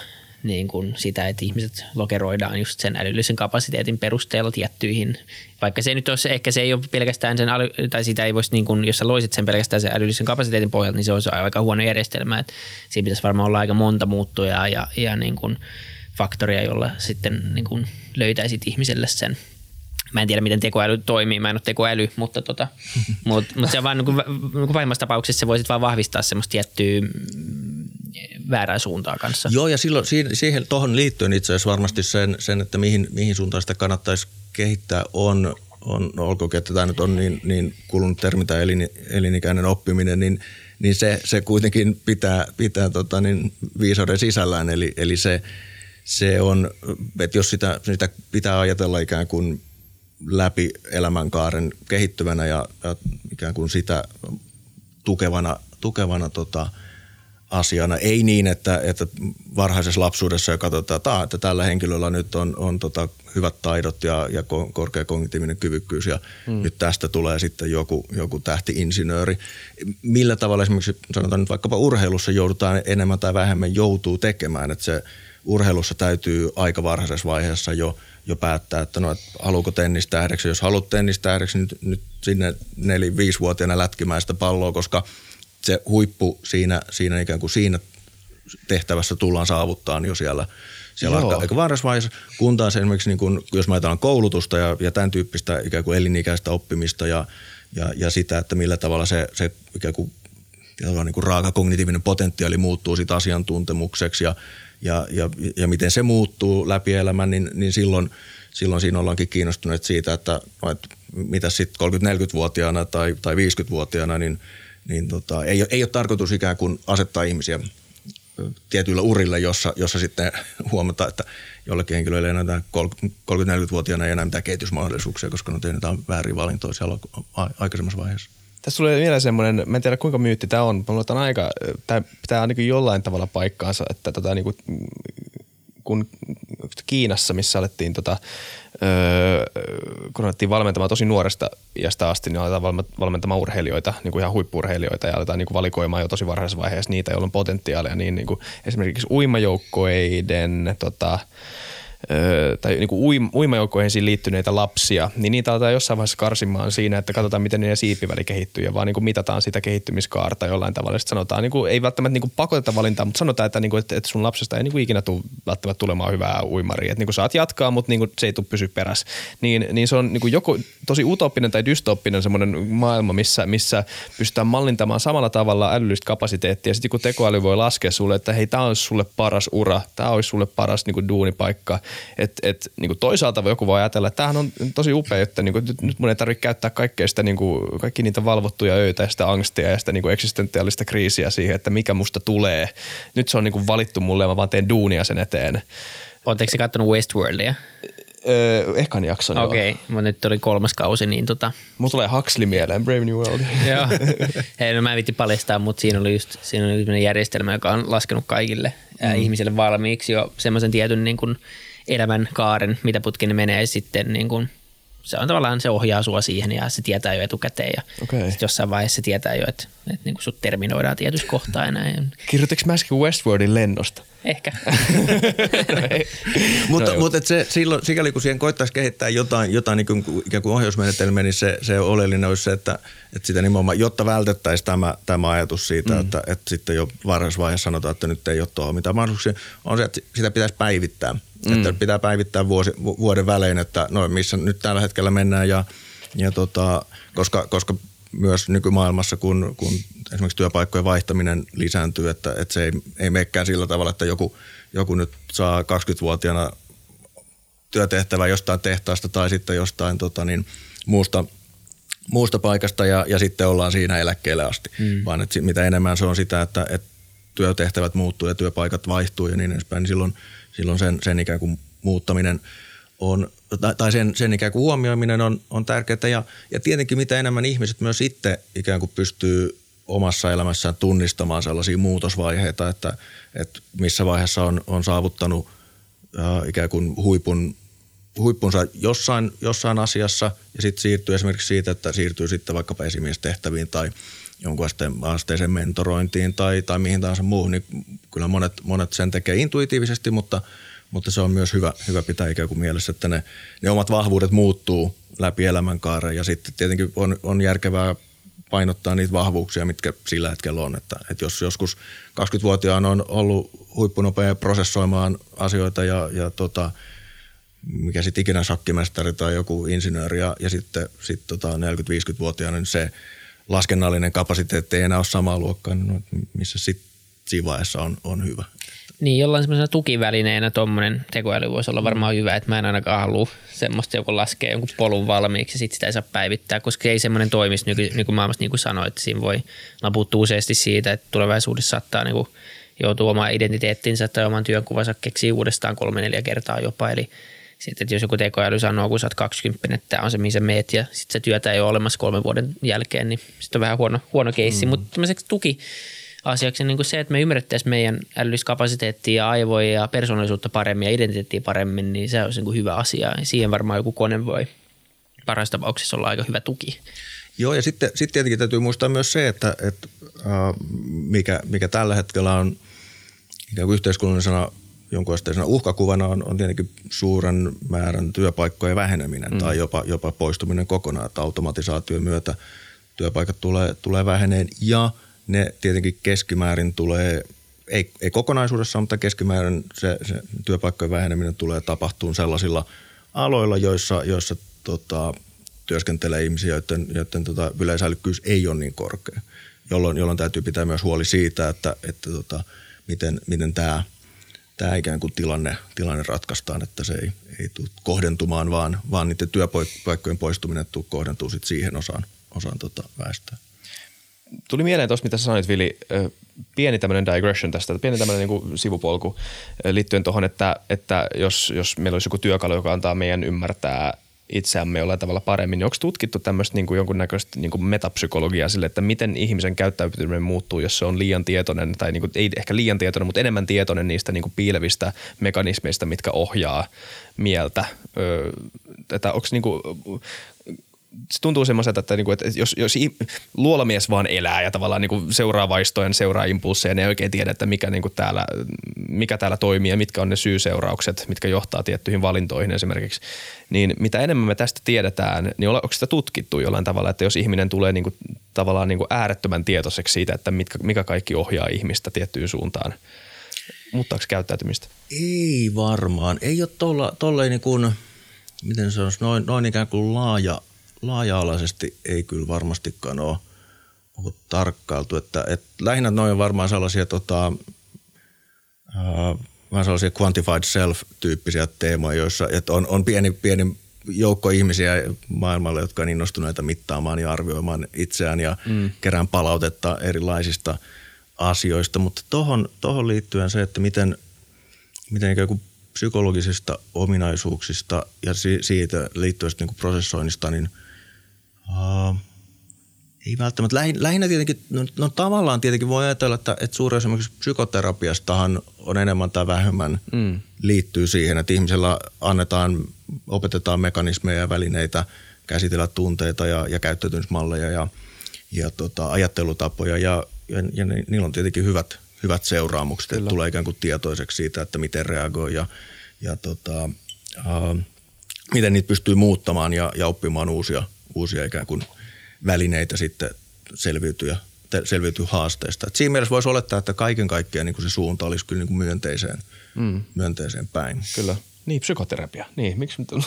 niin kuin sitä, että ihmiset lokeroidaan just sen älyllisen kapasiteetin perusteella tiettyihin, vaikka se nyt olisi, ehkä se ei ole pelkästään sen, tai sitä ei voisi, niin kuin, jos sä loisit sen pelkästään sen älyllisen kapasiteetin pohjalta, niin se olisi aika huono järjestelmä, että siinä pitäisi varmaan olla aika monta muuttujaa ja, ja niin kuin faktoria, jolla sitten niin kuin löytäisit ihmiselle sen. Mä en tiedä, miten tekoäly toimii, mä en ole tekoäly, mutta, tota, mutta, mutta se on vaan niin kuin, niin pahimmassa tapauksessa se voisit vaan vahvistaa semmoista tiettyä väärää suuntaa kanssa. Joo, ja silloin siihen, tuohon liittyen itse asiassa varmasti sen, sen että mihin, mihin suuntaan sitä kannattaisi kehittää on, on no olkoonkin, että tämä nyt on niin, niin kulunut termi tai elin, elinikäinen oppiminen, niin, niin se, se kuitenkin pitää, pitää tota, niin viisauden sisällään. Eli, eli se, se on, että jos sitä, sitä pitää ajatella ikään kuin läpi elämänkaaren kehittyvänä ja, ja ikään kuin sitä tukevana, tukevana tota, – asiana. Ei niin, että, että varhaisessa lapsuudessa jo katsotaan, että, että tällä henkilöllä nyt on, on tota hyvät taidot ja, ja korkea kognitiivinen kyvykkyys ja hmm. nyt tästä tulee sitten joku, joku tähti-insinööri. Millä tavalla esimerkiksi sanotaan nyt vaikkapa urheilussa joudutaan enemmän tai vähemmän joutuu tekemään, että se urheilussa täytyy aika varhaisessa vaiheessa jo, jo päättää, että no, että haluuko tennistähdeksi. Jos haluat tennistähdeksi, niin nyt, nyt sinne neli, viisivuotiaana lätkimään sitä palloa, koska se huippu siinä, siinä ikään kuin siinä tehtävässä tullaan saavuttaa jo siellä, siellä aika, aika varhaisessa vaiheessa, kun taas esimerkiksi niin kun, jos mä ajatellaan koulutusta ja, ja tämän tyyppistä ikään kuin elinikäistä oppimista ja, ja, ja sitä, että millä tavalla se, se ikään kuin, niin kuin raaka kognitiivinen potentiaali muuttuu sit asiantuntemukseksi ja, ja, ja, ja miten se muuttuu läpi elämän, niin, niin silloin, silloin siinä ollaankin kiinnostuneet siitä, että, no, että mitä sitten 30-40-vuotiaana tai, tai 50-vuotiaana, niin, niin tota, ei, ei ole tarkoitus ikään kuin asettaa ihmisiä tietyillä urille, jossa, jossa sitten huomataan, että jollekin henkilöille ei enää 30-40-vuotiaana ei enää mitään kehitysmahdollisuuksia, koska ne tehnyt väärin valintoja siellä aikaisemmassa vaiheessa. Tässä tulee vielä semmoinen, mä en tiedä kuinka myytti tämä on, mutta on aika, tämä pitää ainakin jollain tavalla paikkaansa, että tota, niin kuin, kun Kiinassa, missä alettiin tota, öö, kun alettiin valmentamaan tosi nuoresta iästä asti, niin aletaan valmentamaan urheilijoita, niin kuin ihan huippurheilijoita ja aletaan niin kuin valikoimaan jo tosi varhaisessa vaiheessa niitä, joilla on potentiaalia, niin, niin kuin esimerkiksi uimajoukkoiden tota, tai niin kuin uimajoukkoihin liittyneitä lapsia, niin niitä aletaan jossain vaiheessa karsimaan siinä, että katsotaan, miten niiden siipiväli kehittyy ja vaan niin kuin mitataan sitä kehittymiskaarta jollain tavalla. Sitten sanotaan, niin kuin, ei välttämättä niin kuin pakoteta valintaa, mutta sanotaan, että, niin kuin, että, että sun lapsesta ei niin kuin ikinä tule välttämättä tulemaan hyvää uimaria. Että niin kuin saat jatkaa, mutta niin kuin se ei tule pysyä perässä. Niin, niin se on niin kuin joko tosi utopinen tai dystopinen semmoinen maailma, missä, missä pystytään mallintamaan samalla tavalla älyllistä kapasiteettia. Sitten kun tekoäly voi laskea sulle, että hei, tämä olisi sulle paras ura, tämä olisi sulle paras niin kuin duunipaikka, et, et, niin kuin toisaalta joku voi ajatella, että tämähän on tosi upea, että niin kuin, nyt, nyt mun ei tarvitse käyttää kaikkea sitä, niin kuin, kaikki niitä valvottuja öitä ja sitä angstia ja sitä niin kuin eksistentiaalista kriisiä siihen, että mikä musta tulee. Nyt se on niin kuin valittu mulle ja mä vaan teen duunia sen eteen. Oletteko se katsonut Westworldia? Öö, ekan jakson. Okei, okay, mutta nyt oli kolmas kausi, niin tota... Mulla tulee Huxley mieleen, Brave New World. Joo, Hei, no mä en vitti paljastaa, mutta siinä oli just siinä oli järjestelmä, joka on laskenut kaikille mm. ihmisille valmiiksi jo semmoisen tietyn niin kuin, elämän kaaren, mitä putkin menee sitten niin kuin, se on tavallaan, se ohjaa sua siihen ja se tietää jo etukäteen ja okay. jossain vaiheessa se tietää jo, että, että niin kuin sut terminoidaan tietyssä kohtaa ja näin. Kirjoititko mä äsken Westworldin lennosta? Ehkä. mutta no, mutta se, silloin, sikäli kun siihen koittaisi kehittää jotain, jotain niin kuin, ikään kuin ohjausmenetelmiä, niin se, se oleellinen olisi se, että, että sitä nimenomaan, jotta vältettäisiin tämä, tämä ajatus siitä, mm. että, että sitten jo varhaisessa vaiheessa sanotaan, että nyt ei ole tuohon mitään mahdollisuuksia, on se, että sitä pitäisi päivittää. Mm. Että pitää päivittää vuosi, vuoden välein, että no missä nyt tällä hetkellä mennään ja, ja tota, koska, koska myös nykymaailmassa, kun, kun esimerkiksi työpaikkojen vaihtaminen lisääntyy, että, että se ei, ei menekään sillä tavalla, että joku, joku nyt saa 20-vuotiaana työtehtävää jostain tehtaasta tai sitten jostain tota niin, muusta, muusta paikasta ja, ja sitten ollaan siinä eläkkeelle asti. Mm. Vaan että mitä enemmän se on sitä, että, että työtehtävät muuttuu ja työpaikat vaihtuu ja niin edespäin, niin silloin, silloin sen, sen ikään kuin muuttaminen on, tai sen, sen ikään kuin huomioiminen on, on tärkeää. Ja, ja tietenkin mitä enemmän ihmiset myös itse ikään kuin pystyy omassa elämässään tunnistamaan sellaisia muutosvaiheita, että, että missä vaiheessa on, on saavuttanut äh, ikään kuin huipun, huippunsa jossain, jossain asiassa ja sitten siirtyy esimerkiksi siitä, että siirtyy sitten vaikkapa esimiestehtäviin tai jonkun asteisen mentorointiin tai, tai mihin tahansa muuhun, niin kyllä monet, monet sen tekee intuitiivisesti, mutta, mutta se on myös hyvä, hyvä pitää ikään kuin mielessä, että ne, ne omat vahvuudet muuttuu läpi elämänkaaren ja sitten tietenkin on, on järkevää painottaa niitä vahvuuksia, mitkä sillä hetkellä on. Että, että jos joskus 20-vuotiaana on ollut huippunopea prosessoimaan asioita ja, ja tota, mikä sitten ikinä sakkimestari tai joku insinööri ja, ja sitten sit tota 40-50-vuotiaana, niin se laskennallinen kapasiteetti ei enää ole samaa luokkaa, niin no, missä sitten siinä vaiheessa on, on hyvä. Niin, jollain semmoisena tukivälineenä tuommoinen tekoäly voisi olla varmaan hyvä, että mä en ainakaan halua semmoista, joku laskee jonkun polun valmiiksi ja sitten sitä ei saa päivittää, koska ei semmoinen toimisi nyky, nykymaailmassa niin kuin sanoit, että siinä voi puhuttu useasti siitä, että tulevaisuudessa saattaa niin kuin joutua omaan identiteettinsä tai oman työnkuvansa keksiä uudestaan kolme neljä kertaa jopa, eli sitten, että jos joku tekoäly sanoo, kun sä oot 20, että tämä on se, mihin sä meet ja sitten se työtä ei ole olemassa kolmen vuoden jälkeen, niin sitten on vähän huono, huono keissi, mm. mutta tämmöiseksi tuki, asiaksi niin kuin se, että me ymmärrettäisiin meidän älylliskapasiteettia ja aivoja ja persoonallisuutta paremmin ja identiteettiä paremmin, niin se olisi niin kuin hyvä asia. Siihen varmaan joku kone voi parhaassa tapauksessa olla aika hyvä tuki. Joo, ja sitten, sitten tietenkin täytyy muistaa myös se, että, että äh, mikä, mikä tällä hetkellä on ikään kuin yhteiskunnallisena jonkun asteisena uhkakuvana on, on tietenkin suuren määrän työpaikkojen väheneminen mm. tai jopa, jopa poistuminen kokonaan, että automatisaation myötä työpaikat tulee, tulee väheneen ja ne tietenkin keskimäärin tulee, ei, ei kokonaisuudessaan, mutta keskimäärin se, se työpaikkojen väheneminen tulee tapahtumaan sellaisilla aloilla, joissa, joissa tota, työskentelee ihmisiä, joiden, joiden tota, yleisälykkyys ei ole niin korkea, jolloin, jolloin täytyy pitää myös huoli siitä, että, että tota, miten, miten tämä – tämä ikään kuin tilanne, tilanne ratkaistaan, että se ei, ei tule kohdentumaan, vaan, vaan niiden työpaikkojen poistuminen tuu, kohdentuu sit siihen osaan, osaan tota väestöä. Tuli mieleen tuossa, mitä sanoit, Vili, pieni tämmöinen digression tästä, pieni tämmöinen niin sivupolku liittyen tuohon, että, että jos, jos meillä olisi joku työkalu, joka antaa meidän ymmärtää itseämme jollain tavalla paremmin, onko tutkittu tämmöistä niin kuin jonkunnäköistä niin kuin metapsykologiaa sille, että miten ihmisen käyttäytyminen muuttuu, jos se on liian tietoinen, tai niin kuin, ei ehkä liian tietoinen, mutta enemmän tietoinen niistä niin kuin piilevistä mekanismeista, mitkä ohjaa mieltä. Öö, onko niin kuin, se tuntuu semmoiselta, että, niinku, että jos, jos luolamies vaan elää ja tavallaan niinku seuraa vaistoja, seuraa impulseja, niin ei oikein tiedä, että mikä, niinku täällä, mikä täällä toimii ja mitkä on ne syyseuraukset, mitkä johtaa tiettyihin valintoihin esimerkiksi. Niin mitä enemmän me tästä tiedetään, niin onko sitä tutkittu jollain tavalla, että jos ihminen tulee niinku, tavallaan niinku äärettömän tietoiseksi siitä, että mitkä, mikä kaikki ohjaa ihmistä tiettyyn suuntaan, muuttaako käyttäytymistä? Ei varmaan. Ei ole tolleen niin kuin, miten se on, noin, noin ikään kuin laaja – laaja-alaisesti ei kyllä varmastikaan ole, ole tarkkailtu. Että, et lähinnä noin on varmaan sellaisia tota, äh, vähän sellaisia quantified self-tyyppisiä teemoja, joissa että on, on pieni, pieni joukko ihmisiä maailmalle, jotka on innostuneita mittaamaan ja arvioimaan itseään ja mm. kerään palautetta erilaisista asioista. Mutta tuohon tohon liittyen se, että miten, miten ikään kuin psykologisista ominaisuuksista ja si- siitä liittyvästä niin prosessoinnista, niin – Uh, ei välttämättä. Lähin, lähinnä tietenkin, no, no tavallaan tietenkin voi ajatella, että, että suuri esimerkiksi psykoterapiastahan on enemmän tai vähemmän mm. liittyy siihen, että ihmisellä annetaan, opetetaan mekanismeja ja välineitä käsitellä tunteita ja, ja käyttäytymismalleja ja, ja tota, ajattelutapoja ja, ja, ja niillä on tietenkin hyvät, hyvät seuraamukset, Kyllä. että tulee ikään kuin tietoiseksi siitä, että miten reagoi ja, ja tota, uh, miten niitä pystyy muuttamaan ja, ja oppimaan uusia – uusia ikään kuin välineitä sitten selviytyä, selviytyä haasteista. Et siinä mielessä voisi olettaa, että kaiken kaikkiaan niin kuin se suunta olisi kyllä niin kuin myönteiseen, mm. myönteiseen päin. Kyllä. Niin, psykoterapia. Niin, miksi nyt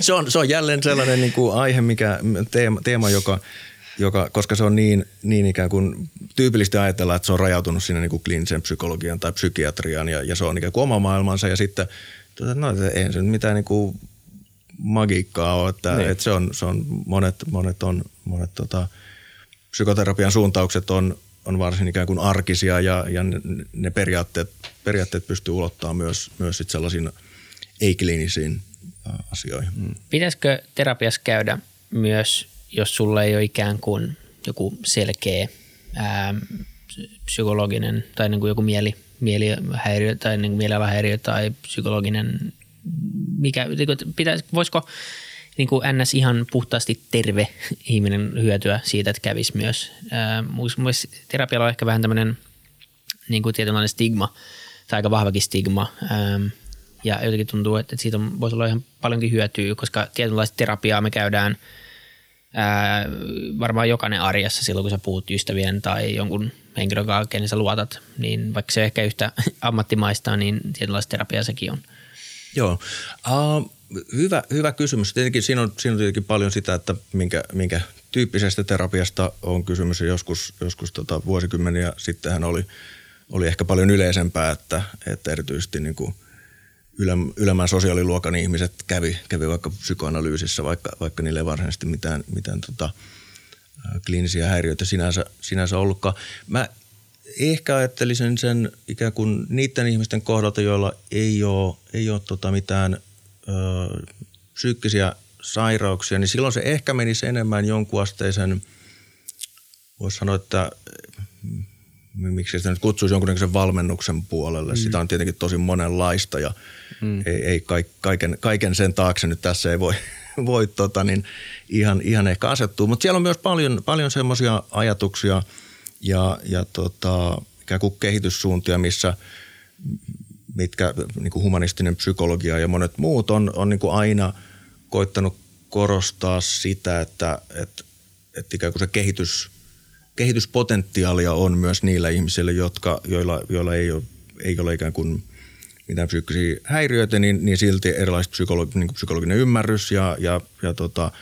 se, on, se on jälleen sellainen niin kuin aihe, mikä, teema, teema joka, joka, koska se on niin, niin ikään kuin tyypillisesti ajatella, että se on rajautunut sinne niin kuin kliinisen psykologian tai psykiatriaan ja, ja se on ikään kuin oma maailmansa ja sitten, tuota, no ei se mitään niin kuin magiikkaa ole, että, niin. että se on, se on monet, monet on, monet tota, psykoterapian suuntaukset on, on varsin ikään kuin arkisia ja, ja ne, ne periaatteet, periaatteet pystyy ulottamaan myös, myös sit sellaisiin ei-kliinisiin asioihin. Mm. Pitäisikö terapiassa käydä myös, jos sulla ei ole ikään kuin joku selkeä ää, psykologinen tai niin kuin joku mieli, mielihäiriö tai niin kuin mielialahäiriö tai psykologinen mikä, pitäis, voisiko niin kuin NS ihan puhtaasti terve ihminen hyötyä siitä, että kävisi myös. Mielestäni terapialla on ehkä vähän tämmöinen niin kuin tietynlainen stigma, tai aika vahvakin stigma, ja jotenkin tuntuu, että siitä on, voisi olla ihan paljonkin hyötyä, koska tietynlaista terapiaa me käydään ää, varmaan jokainen arjessa silloin, kun sä puhut ystävien tai jonkun henkilön kanssa, kenen sä luotat, niin vaikka se ehkä yhtä ammattimaista, niin tietynlaista terapiaa sekin on. Joo. Uh, hyvä, hyvä kysymys. Tietenkin siinä on, siinä on tietenkin paljon sitä, että minkä, minkä tyyppisestä terapiasta on kysymys. Joskus, joskus tota vuosikymmeniä sittenhän oli, oli ehkä paljon yleisempää, että, että erityisesti niin kuin ylemmän sosiaaliluokan ihmiset kävi, kävi vaikka psykoanalyysissä, vaikka, vaikka niille ei varsinaisesti mitään, mitään tota, kliinisiä häiriöitä sinänsä, sinänsä ollutkaan. Mä ehkä ajattelisin sen ikään kuin niiden ihmisten kohdalta, joilla ei ole, ei ole tota mitään ö, psyykkisiä sairauksia, niin silloin se ehkä menisi enemmän jonkun asteisen, voisi sanoa, että miksi sitä nyt kutsuisi jonkunnäköisen valmennuksen puolelle. Mm. Sitä on tietenkin tosi monenlaista ja mm. ei, ei kaiken, kaiken sen taakse nyt tässä ei voi, voi tota, niin ihan, ihan ehkä asettua. Mutta siellä on myös paljon, paljon semmoisia ajatuksia – ja, ja tota, ikään kuin kehityssuuntia, missä, mitkä niin kuin humanistinen psykologia ja monet muut on, on niin kuin aina koittanut korostaa sitä, että, että, että ikään kuin se kehitys, kehityspotentiaalia on myös niillä ihmisillä, jotka, joilla, joilla ei, ole, ei ole ikään kuin mitään psyykkisiä häiriöitä, niin, niin silti erilaiset psykologi, niin psykologinen ymmärrys ja, ja, ja tota,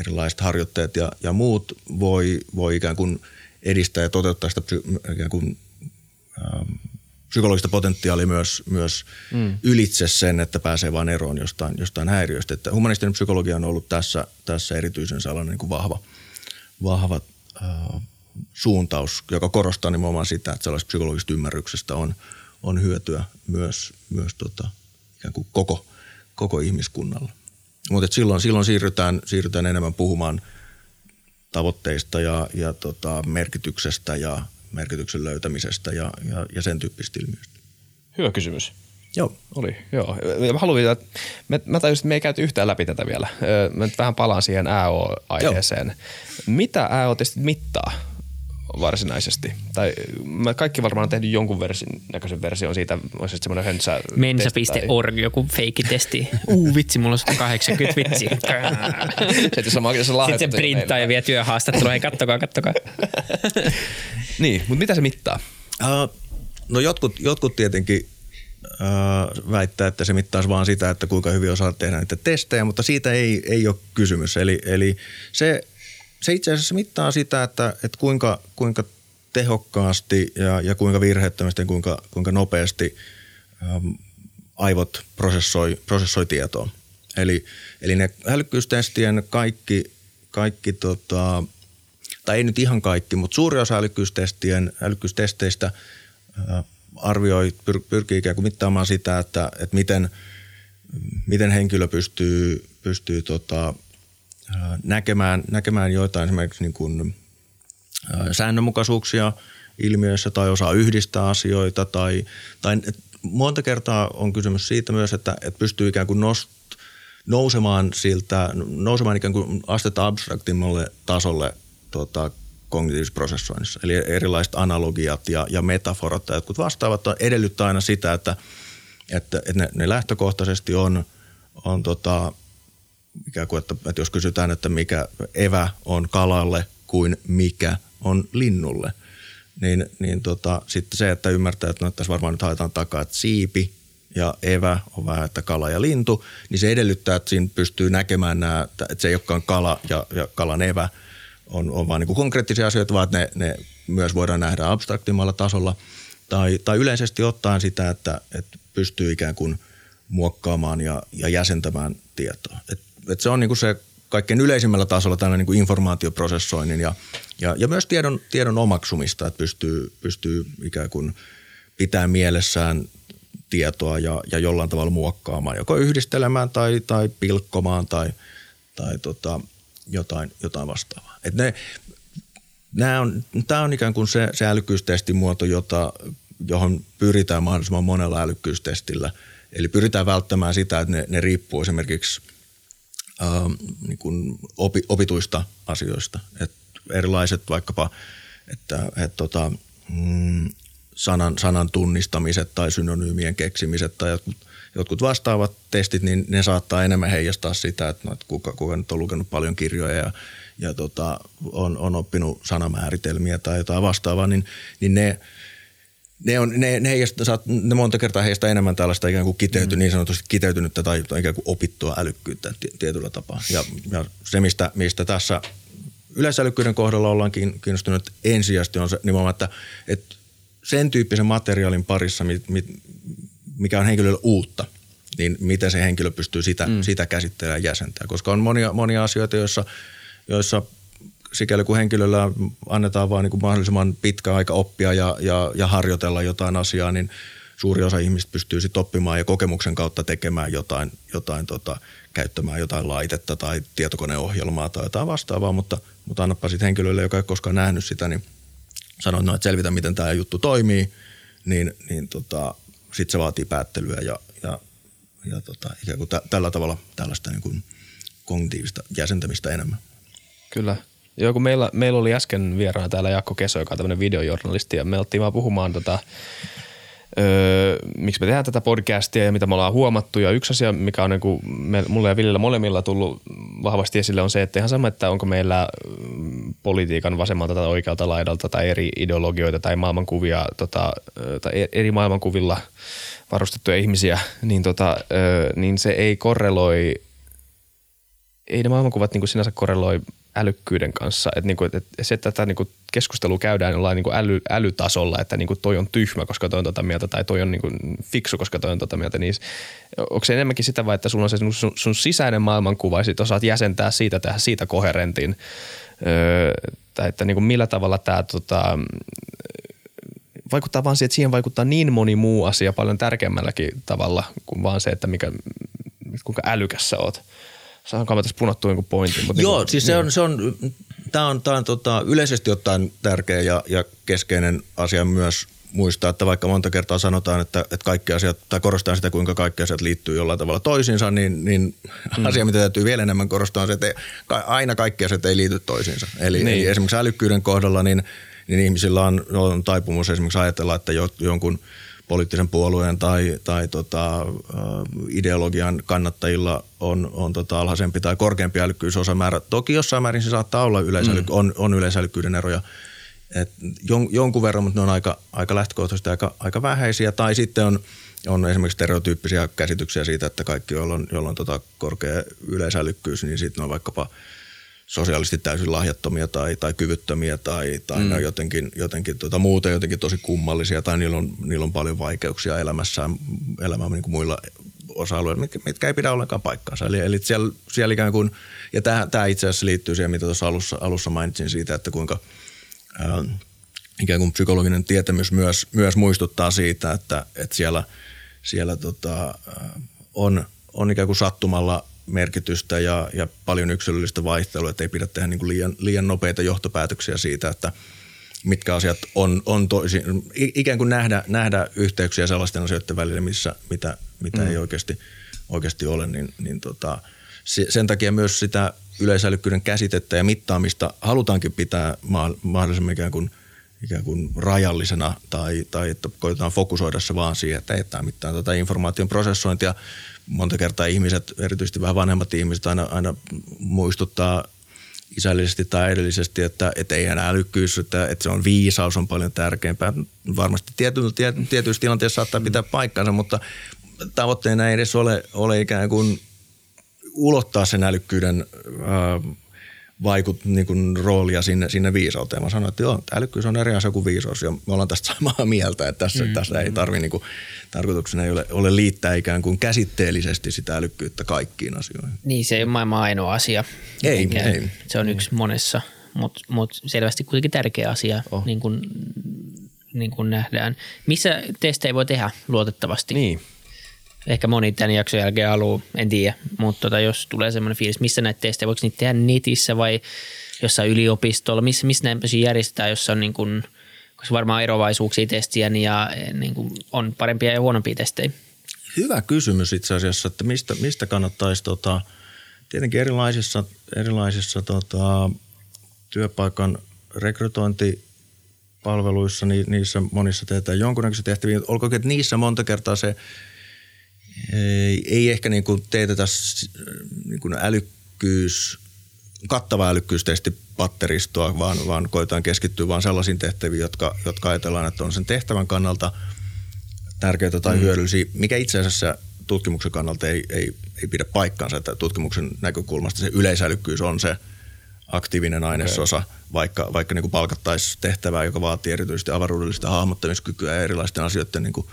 erilaiset harjoitteet ja, ja muut voi, voi ikään kuin edistää ja toteuttaa sitä ikään kuin, ähm, psykologista potentiaalia myös, myös mm. ylitse sen, että pääsee vain eroon jostain, jostain häiriöstä. Että humanistinen psykologia on ollut tässä, tässä erityisen sellainen niin kuin vahva, vahva äh, suuntaus, joka korostaa nimenomaan sitä, että sellaisesta psykologisesta ymmärryksestä on, on hyötyä myös, myös tota, ikään kuin koko, koko ihmiskunnalla. Mutta silloin, silloin siirrytään, siirrytään enemmän puhumaan tavoitteista ja, ja tota, merkityksestä ja merkityksen löytämisestä ja, ja, ja sen tyyppistä ilmiöistä. Hyvä kysymys. Joo. Oli, joo. Mä haluan että me, mä tajusin, että me ei käyty yhtään läpi tätä vielä. Mä nyt vähän palaan siihen AO-aiheeseen. Mitä AO-testit mittaa? Varsinaisesti. Tai mä kaikki varmaan on tehnyt jonkun versin, näköisen version siitä, olisi semmoinen hönsä. Mensa.org, tai... joku feikitesti. Uu vitsi, mulla on 80 vitsi. Sitten se, Sitten se printtaa ja vie työhaastattelua, hei kattokaa, kattokaa. niin, mutta mitä se mittaa? Uh, no jotkut, jotkut tietenkin uh, väittää, että se mittaisi vaan sitä, että kuinka hyvin osaat tehdä niitä testejä, mutta siitä ei, ei ole kysymys. Eli, eli se se itse asiassa mittaa sitä, että, että kuinka, kuinka tehokkaasti ja, ja kuinka virheettömästi ja kuinka, kuinka nopeasti äm, aivot prosessoi, prosessoi tietoa. Eli, eli ne älykkyystestien kaikki, kaikki tota, tai ei nyt ihan kaikki, mutta suuri osa älykkyystestien, älykkyystesteistä ää, arvioi, pyr, pyrkii ikään kuin mittaamaan sitä, että, että miten, miten henkilö pystyy, pystyy tota, näkemään, näkemään joitain esimerkiksi niin kuin, säännönmukaisuuksia ilmiöissä tai osaa yhdistää asioita tai, tai monta kertaa on kysymys siitä myös, että, että pystyy ikään kuin nost, nousemaan siltä, nousemaan ikään kuin astetta abstraktimmalle tasolle tota, kognitiivisessa prosessoinnissa. Eli erilaiset analogiat ja, ja metaforat ja jotkut vastaavat edellyttää aina sitä, että, että, että ne, ne lähtökohtaisesti on, on tota, ikään kuin, että, että jos kysytään, että mikä evä on kalalle kuin mikä on linnulle, niin, niin tota, sitten se, että ymmärtää, että no, tässä varmaan nyt haetaan takaa, että siipi ja evä on vähän, että kala ja lintu, niin se edellyttää, että siinä pystyy näkemään nämä, että se ei olekaan kala ja, ja kalan evä on, on vaan niin kuin konkreettisia asioita, vaan ne, ne myös voidaan nähdä abstraktimmalla tasolla. Tai, tai yleisesti ottaen sitä, että, että pystyy ikään kuin muokkaamaan ja, ja jäsentämään tietoa. Et että se on niin kuin se kaikkein yleisimmällä tasolla tällainen niin kuin informaatioprosessoinnin ja, ja, ja myös tiedon, tiedon omaksumista, että pystyy, pystyy ikään kuin pitää mielessään tietoa ja, ja jollain tavalla muokkaamaan, joko yhdistelemään tai, tai pilkkomaan tai, tai tota, jotain, jotain vastaavaa. Et ne, nämä on, tämä on ikään kuin se, se älykkyystestin muoto, jota, johon pyritään mahdollisimman monella älykkyystestillä. Eli pyritään välttämään sitä, että ne, ne riippuu esimerkiksi – äh, niin kuin opi, opituista asioista. Et erilaiset vaikkapa, että et tota, mm, sanan, sanan tunnistamiset tai synonyymien keksimiset tai jotkut, jotkut vastaavat testit, niin ne saattaa enemmän heijastaa sitä, että, no, että kuka, kuka nyt on lukenut paljon kirjoja ja, ja tota, on, on oppinut sanamääritelmiä tai jotain vastaavaa, niin, niin ne – ne, on, ne, ne, heijasta, ne monta kertaa heistä enemmän tällaista ikään kuin kiteyty, mm. niin sanotusti kiteytynyttä tai, tai ikään kuin opittua älykkyyttä tietyllä tapaa. Ja, ja se, mistä, mistä tässä yleisälykkyyden kohdalla ollaan kiinnostunut ensisijaisesti on se nimenomaan, että, että sen tyyppisen materiaalin parissa, mikä on henkilölle uutta, niin miten se henkilö pystyy sitä, mm. sitä käsittelemään ja jäsentämään. Koska on monia, monia asioita, joissa, joissa – sikäli kun henkilöllä annetaan vain niin mahdollisimman pitkä aika oppia ja, ja, ja harjoitella jotain asiaa, niin suuri osa ihmistä pystyy sitten oppimaan ja kokemuksen kautta tekemään jotain, jotain tota, käyttämään jotain laitetta tai tietokoneohjelmaa tai jotain vastaavaa, mutta, mutta annapa sitten henkilölle, joka ei koskaan nähnyt sitä, niin sanoin, no, että selvitä, miten tämä juttu toimii, niin, niin tota, sitten se vaatii päättelyä ja, ja, ja tota, ikään kuin t- tällä tavalla tällaista niin kuin kognitiivista jäsentämistä enemmän. Kyllä. Joo, kun meillä, meillä oli äsken vieraana täällä Jakko Keso, joka on tämmöinen videojournalisti, ja me oltiin vaan puhumaan tota, öö, miksi me tehdään tätä podcastia ja mitä me ollaan huomattu. Ja yksi asia, mikä on niin kuin me, mulle ja Villellä molemmilla tullut vahvasti esille on se, että ihan sama, että onko meillä mm, politiikan vasemmalta tai oikealta laidalta tai eri ideologioita tai maailmankuvia tota, tai e-, eri maailmankuvilla varustettuja ihmisiä, niin, tota, niin se ei korreloi ei ne maailmankuvat niin kuin sinänsä korreloi älykkyyden kanssa. Että, niin kuin, että se, että tätä niin kuin keskustelua käydään jollain niin kuin äly, älytasolla, että niin kuin toi on tyhmä, koska toi on tota mieltä, tai toi on niin kuin fiksu, koska toi on tota mieltä, niin onko se enemmänkin sitä vai, että sulla on se sun, sun sisäinen maailmankuva ja sit osaat jäsentää siitä, tehdä siitä koherentin, öö, tai että niin kuin millä tavalla tämä tota, vaikuttaa vaan siihen, että siihen vaikuttaa niin moni muu asia paljon tärkeämmälläkin tavalla kuin vaan se, että mikä, kuinka älykäs sä oot. Saanko mä tässä punottua jonkun pointin? Mutta Joo, niin, siis se on, se on, tämä on, tämä on tota, yleisesti ottaen tärkeä ja, ja keskeinen asia myös muistaa, että vaikka monta kertaa sanotaan, että, että kaikki asiat, tai korostaa sitä, kuinka kaikki asiat liittyy jollain tavalla toisiinsa, niin, niin mm. asia, mitä täytyy vielä enemmän korostaa, on se, että aina kaikki asiat ei liity toisiinsa. Eli, niin. eli esimerkiksi älykkyyden kohdalla, niin, niin ihmisillä on, on taipumus esimerkiksi ajatella, että jo, jonkun – poliittisen puolueen tai, tai tota, ideologian kannattajilla on, on tota alhaisempi tai korkeampi älykkyysosamäärä. Toki jossain määrin se saattaa olla yleisäly, mm. on, on yleisälykkyyden eroja et jon, jonkun verran, mutta ne on aika, aika lähtökohtaisesti aika, aika vähäisiä. Tai sitten on, on esimerkiksi stereotyyppisiä käsityksiä siitä, että kaikki, joilla on, joilla on tota korkea yleisälykkyys, niin sitten on vaikkapa – sosiaalisesti täysin lahjattomia tai, tai kyvyttömiä tai, tai mm. ne on jotenkin, jotenkin tuota, muuten jotenkin tosi kummallisia tai niillä on, niillä on paljon vaikeuksia elämässään, elämää niin kuin muilla osa-alueilla, mitkä, mitkä ei pidä ollenkaan paikkaansa. Eli, eli siellä, siellä ikään kuin, ja tämä, tämä itse asiassa liittyy siihen, mitä tuossa alussa, alussa mainitsin siitä, että kuinka ää, ikään kuin psykologinen tietämys myös, myös muistuttaa siitä, että, että siellä, siellä tota, on, on ikään kuin sattumalla – merkitystä ja, ja paljon yksilöllistä vaihtelua, että ei pidä tehdä niin kuin liian, liian nopeita johtopäätöksiä siitä, että mitkä asiat on, on toisin, ikään kuin nähdä, nähdä yhteyksiä sellaisten asioiden välillä, missä, mitä, mitä mm. ei oikeasti, oikeasti ole, niin, niin tota, sen takia myös sitä yleisälykkyyden käsitettä ja mittaamista halutaankin pitää mahdollisimman ikään kuin, ikään kuin rajallisena tai, tai että koitetaan fokusoida se vaan siihen, että ei tämä mitään tota informaation prosessointia monta kertaa ihmiset, erityisesti vähän vanhemmat ihmiset aina, aina muistuttaa isällisesti tai edellisesti, että, että ei enää älykkyys, että, että se on viisaus on paljon tärkeämpää. Varmasti tiety, tietyissä tilanteissa saattaa pitää paikkansa, mutta tavoitteena ei edes ole, ole ikään kuin ulottaa sen älykkyyden äh, vaikut, niin kuin roolia sinne, sinne viisauteen. Mä sanoin, että joo, älykkyys on eri asia kuin viisaus ja me ollaan tästä samaa mieltä, että tässä, mm. tässä ei tarvi, niin kuin, tarkoituksena ei ole, ole liittää ikään kuin käsitteellisesti sitä älykkyyttä kaikkiin asioihin. Niin, se ei ole maailman ainoa asia. Ei, ei. Se on yksi monessa, mutta mut selvästi kuitenkin tärkeä asia, oh. niin kuin, niin kuin nähdään. Missä testejä voi tehdä luotettavasti? Niin ehkä moni tämän jakson jälkeen haluaa, en tiedä, mutta tota, jos tulee semmoinen fiilis, missä näitä testejä, voiko niitä tehdä netissä vai jossain yliopistolla, missä, missä näin järjestetään, jossa on niin kuin, koska varmaan erovaisuuksia testiä niin ja niin kuin on parempia ja huonompia testejä. Hyvä kysymys itse asiassa, että mistä, mistä kannattaisi tota, tietenkin erilaisissa, erilaisissa tota, työpaikan rekrytointipalveluissa, niin niissä monissa tehdään jonkunnäköisiä tehtäviä. Olkoon, että niissä monta kertaa se ei, ei ehkä niin kuin teetetä niin kuin älykkyys, kattava älykkyystesti patteristoa, vaan, vaan koetaan keskittyä vain sellaisiin tehtäviin, jotka, jotka ajatellaan, että on sen tehtävän kannalta tärkeitä tai mm. hyödyllisiä, mikä itse asiassa tutkimuksen kannalta ei, ei, ei pidä paikkaansa, että tutkimuksen näkökulmasta se yleisälykkyys on se aktiivinen ainesosa, okay. vaikka, vaikka niin palkattaisiin tehtävää, joka vaatii erityisesti avaruudellista hahmottamiskykyä ja erilaisten asioiden niin kuin,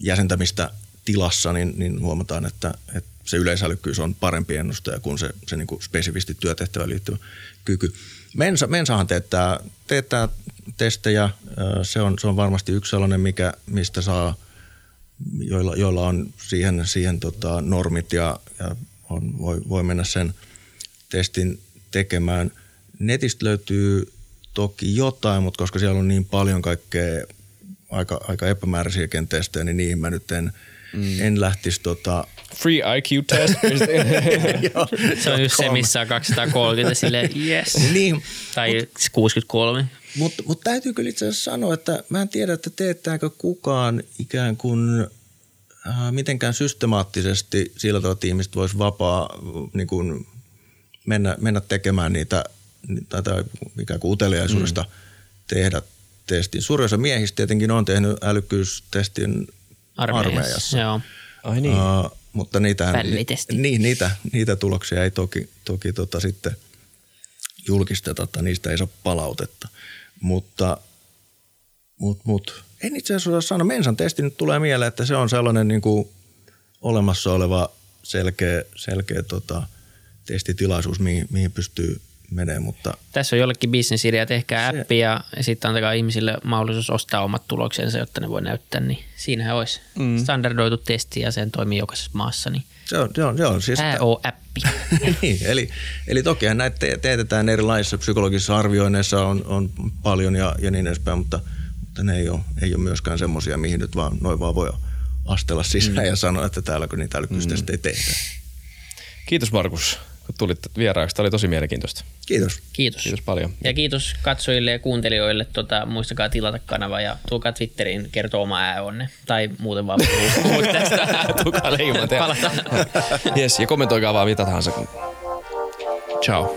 jäsentämistä tilassa, niin, niin huomataan, että, että se yleisälykkyys on parempi ennustaja kuin se, se niin kuin spesifisti työtehtävään liittyvä kyky. Mensa, Mensahan teettää, teettää testejä. Se on, se on varmasti yksi sellainen, mikä, mistä saa, joilla, joilla on siihen, siihen tota normit ja, ja on, voi, voi mennä sen testin tekemään. Netistä löytyy toki jotain, mutta koska siellä on niin paljon kaikkea aika, aika epämääräisiä testejä, niin niihin mä nyt en, mm. en lähtisi tota... Free IQ test. se on just se, missä on 230 sille yes. niin, tai mut, 63. Mutta mut täytyy kyllä itse asiassa sanoa, että mä en tiedä, että teettääkö kukaan ikään kuin äh, mitenkään systemaattisesti sillä tavalla, että ihmiset vois vapaa niin kuin mennä, mennä tekemään niitä tai, tai ikään kuin uteliaisuudesta mm. tehdä testin. Suurin osa miehistä tietenkin on tehnyt älykkyystestin armeijassa. armeijassa. Joo. Ai niin. Uh, mutta niitä, niin, niitä, niitä tuloksia ei toki, toki tota sitten julkisteta, että niistä ei saa palautetta. Mutta mut, mut, en itse asiassa osaa sanoa. Mensan testi nyt tulee mieleen, että se on sellainen niin kuin olemassa oleva selkeä, selkeä tota, testitilaisuus, mihin, mihin pystyy menee, mutta... Tässä on jollekin bisnesidea, tehkää se... appi ja sitten antakaa ihmisille mahdollisuus ostaa omat tuloksensa, jotta ne voi näyttää, niin siinähän olisi mm. standardoitu testi ja sen toimii jokaisessa maassa. Niin se on, se on, se on siis... AO-appi. niin, eli, eli tokihan näitä te- teetetään erilaisissa psykologisissa arvioinneissa on, on paljon ja, ja niin edespäin, mutta, mutta ne ei ole, ei ole myöskään semmoisia, mihin nyt vaan, noin vaan voi astella sisään mm. ja sanoa, että täällä kun niitä älykkyystestä mm. ei tehdä. Kiitos Markus kun tulit vieraaksi. Tämä oli tosi mielenkiintoista. Kiitos. Kiitos. Kiitos paljon. Ja kiitos katsojille ja kuuntelijoille. Tota, muistakaa tilata kanava ja tulkaa Twitteriin kertoa oma ääonne. Tai muuten vaan puhuu tästä. Tulkaa leimat. yes, ja kommentoikaa vaan mitä tahansa. Ciao.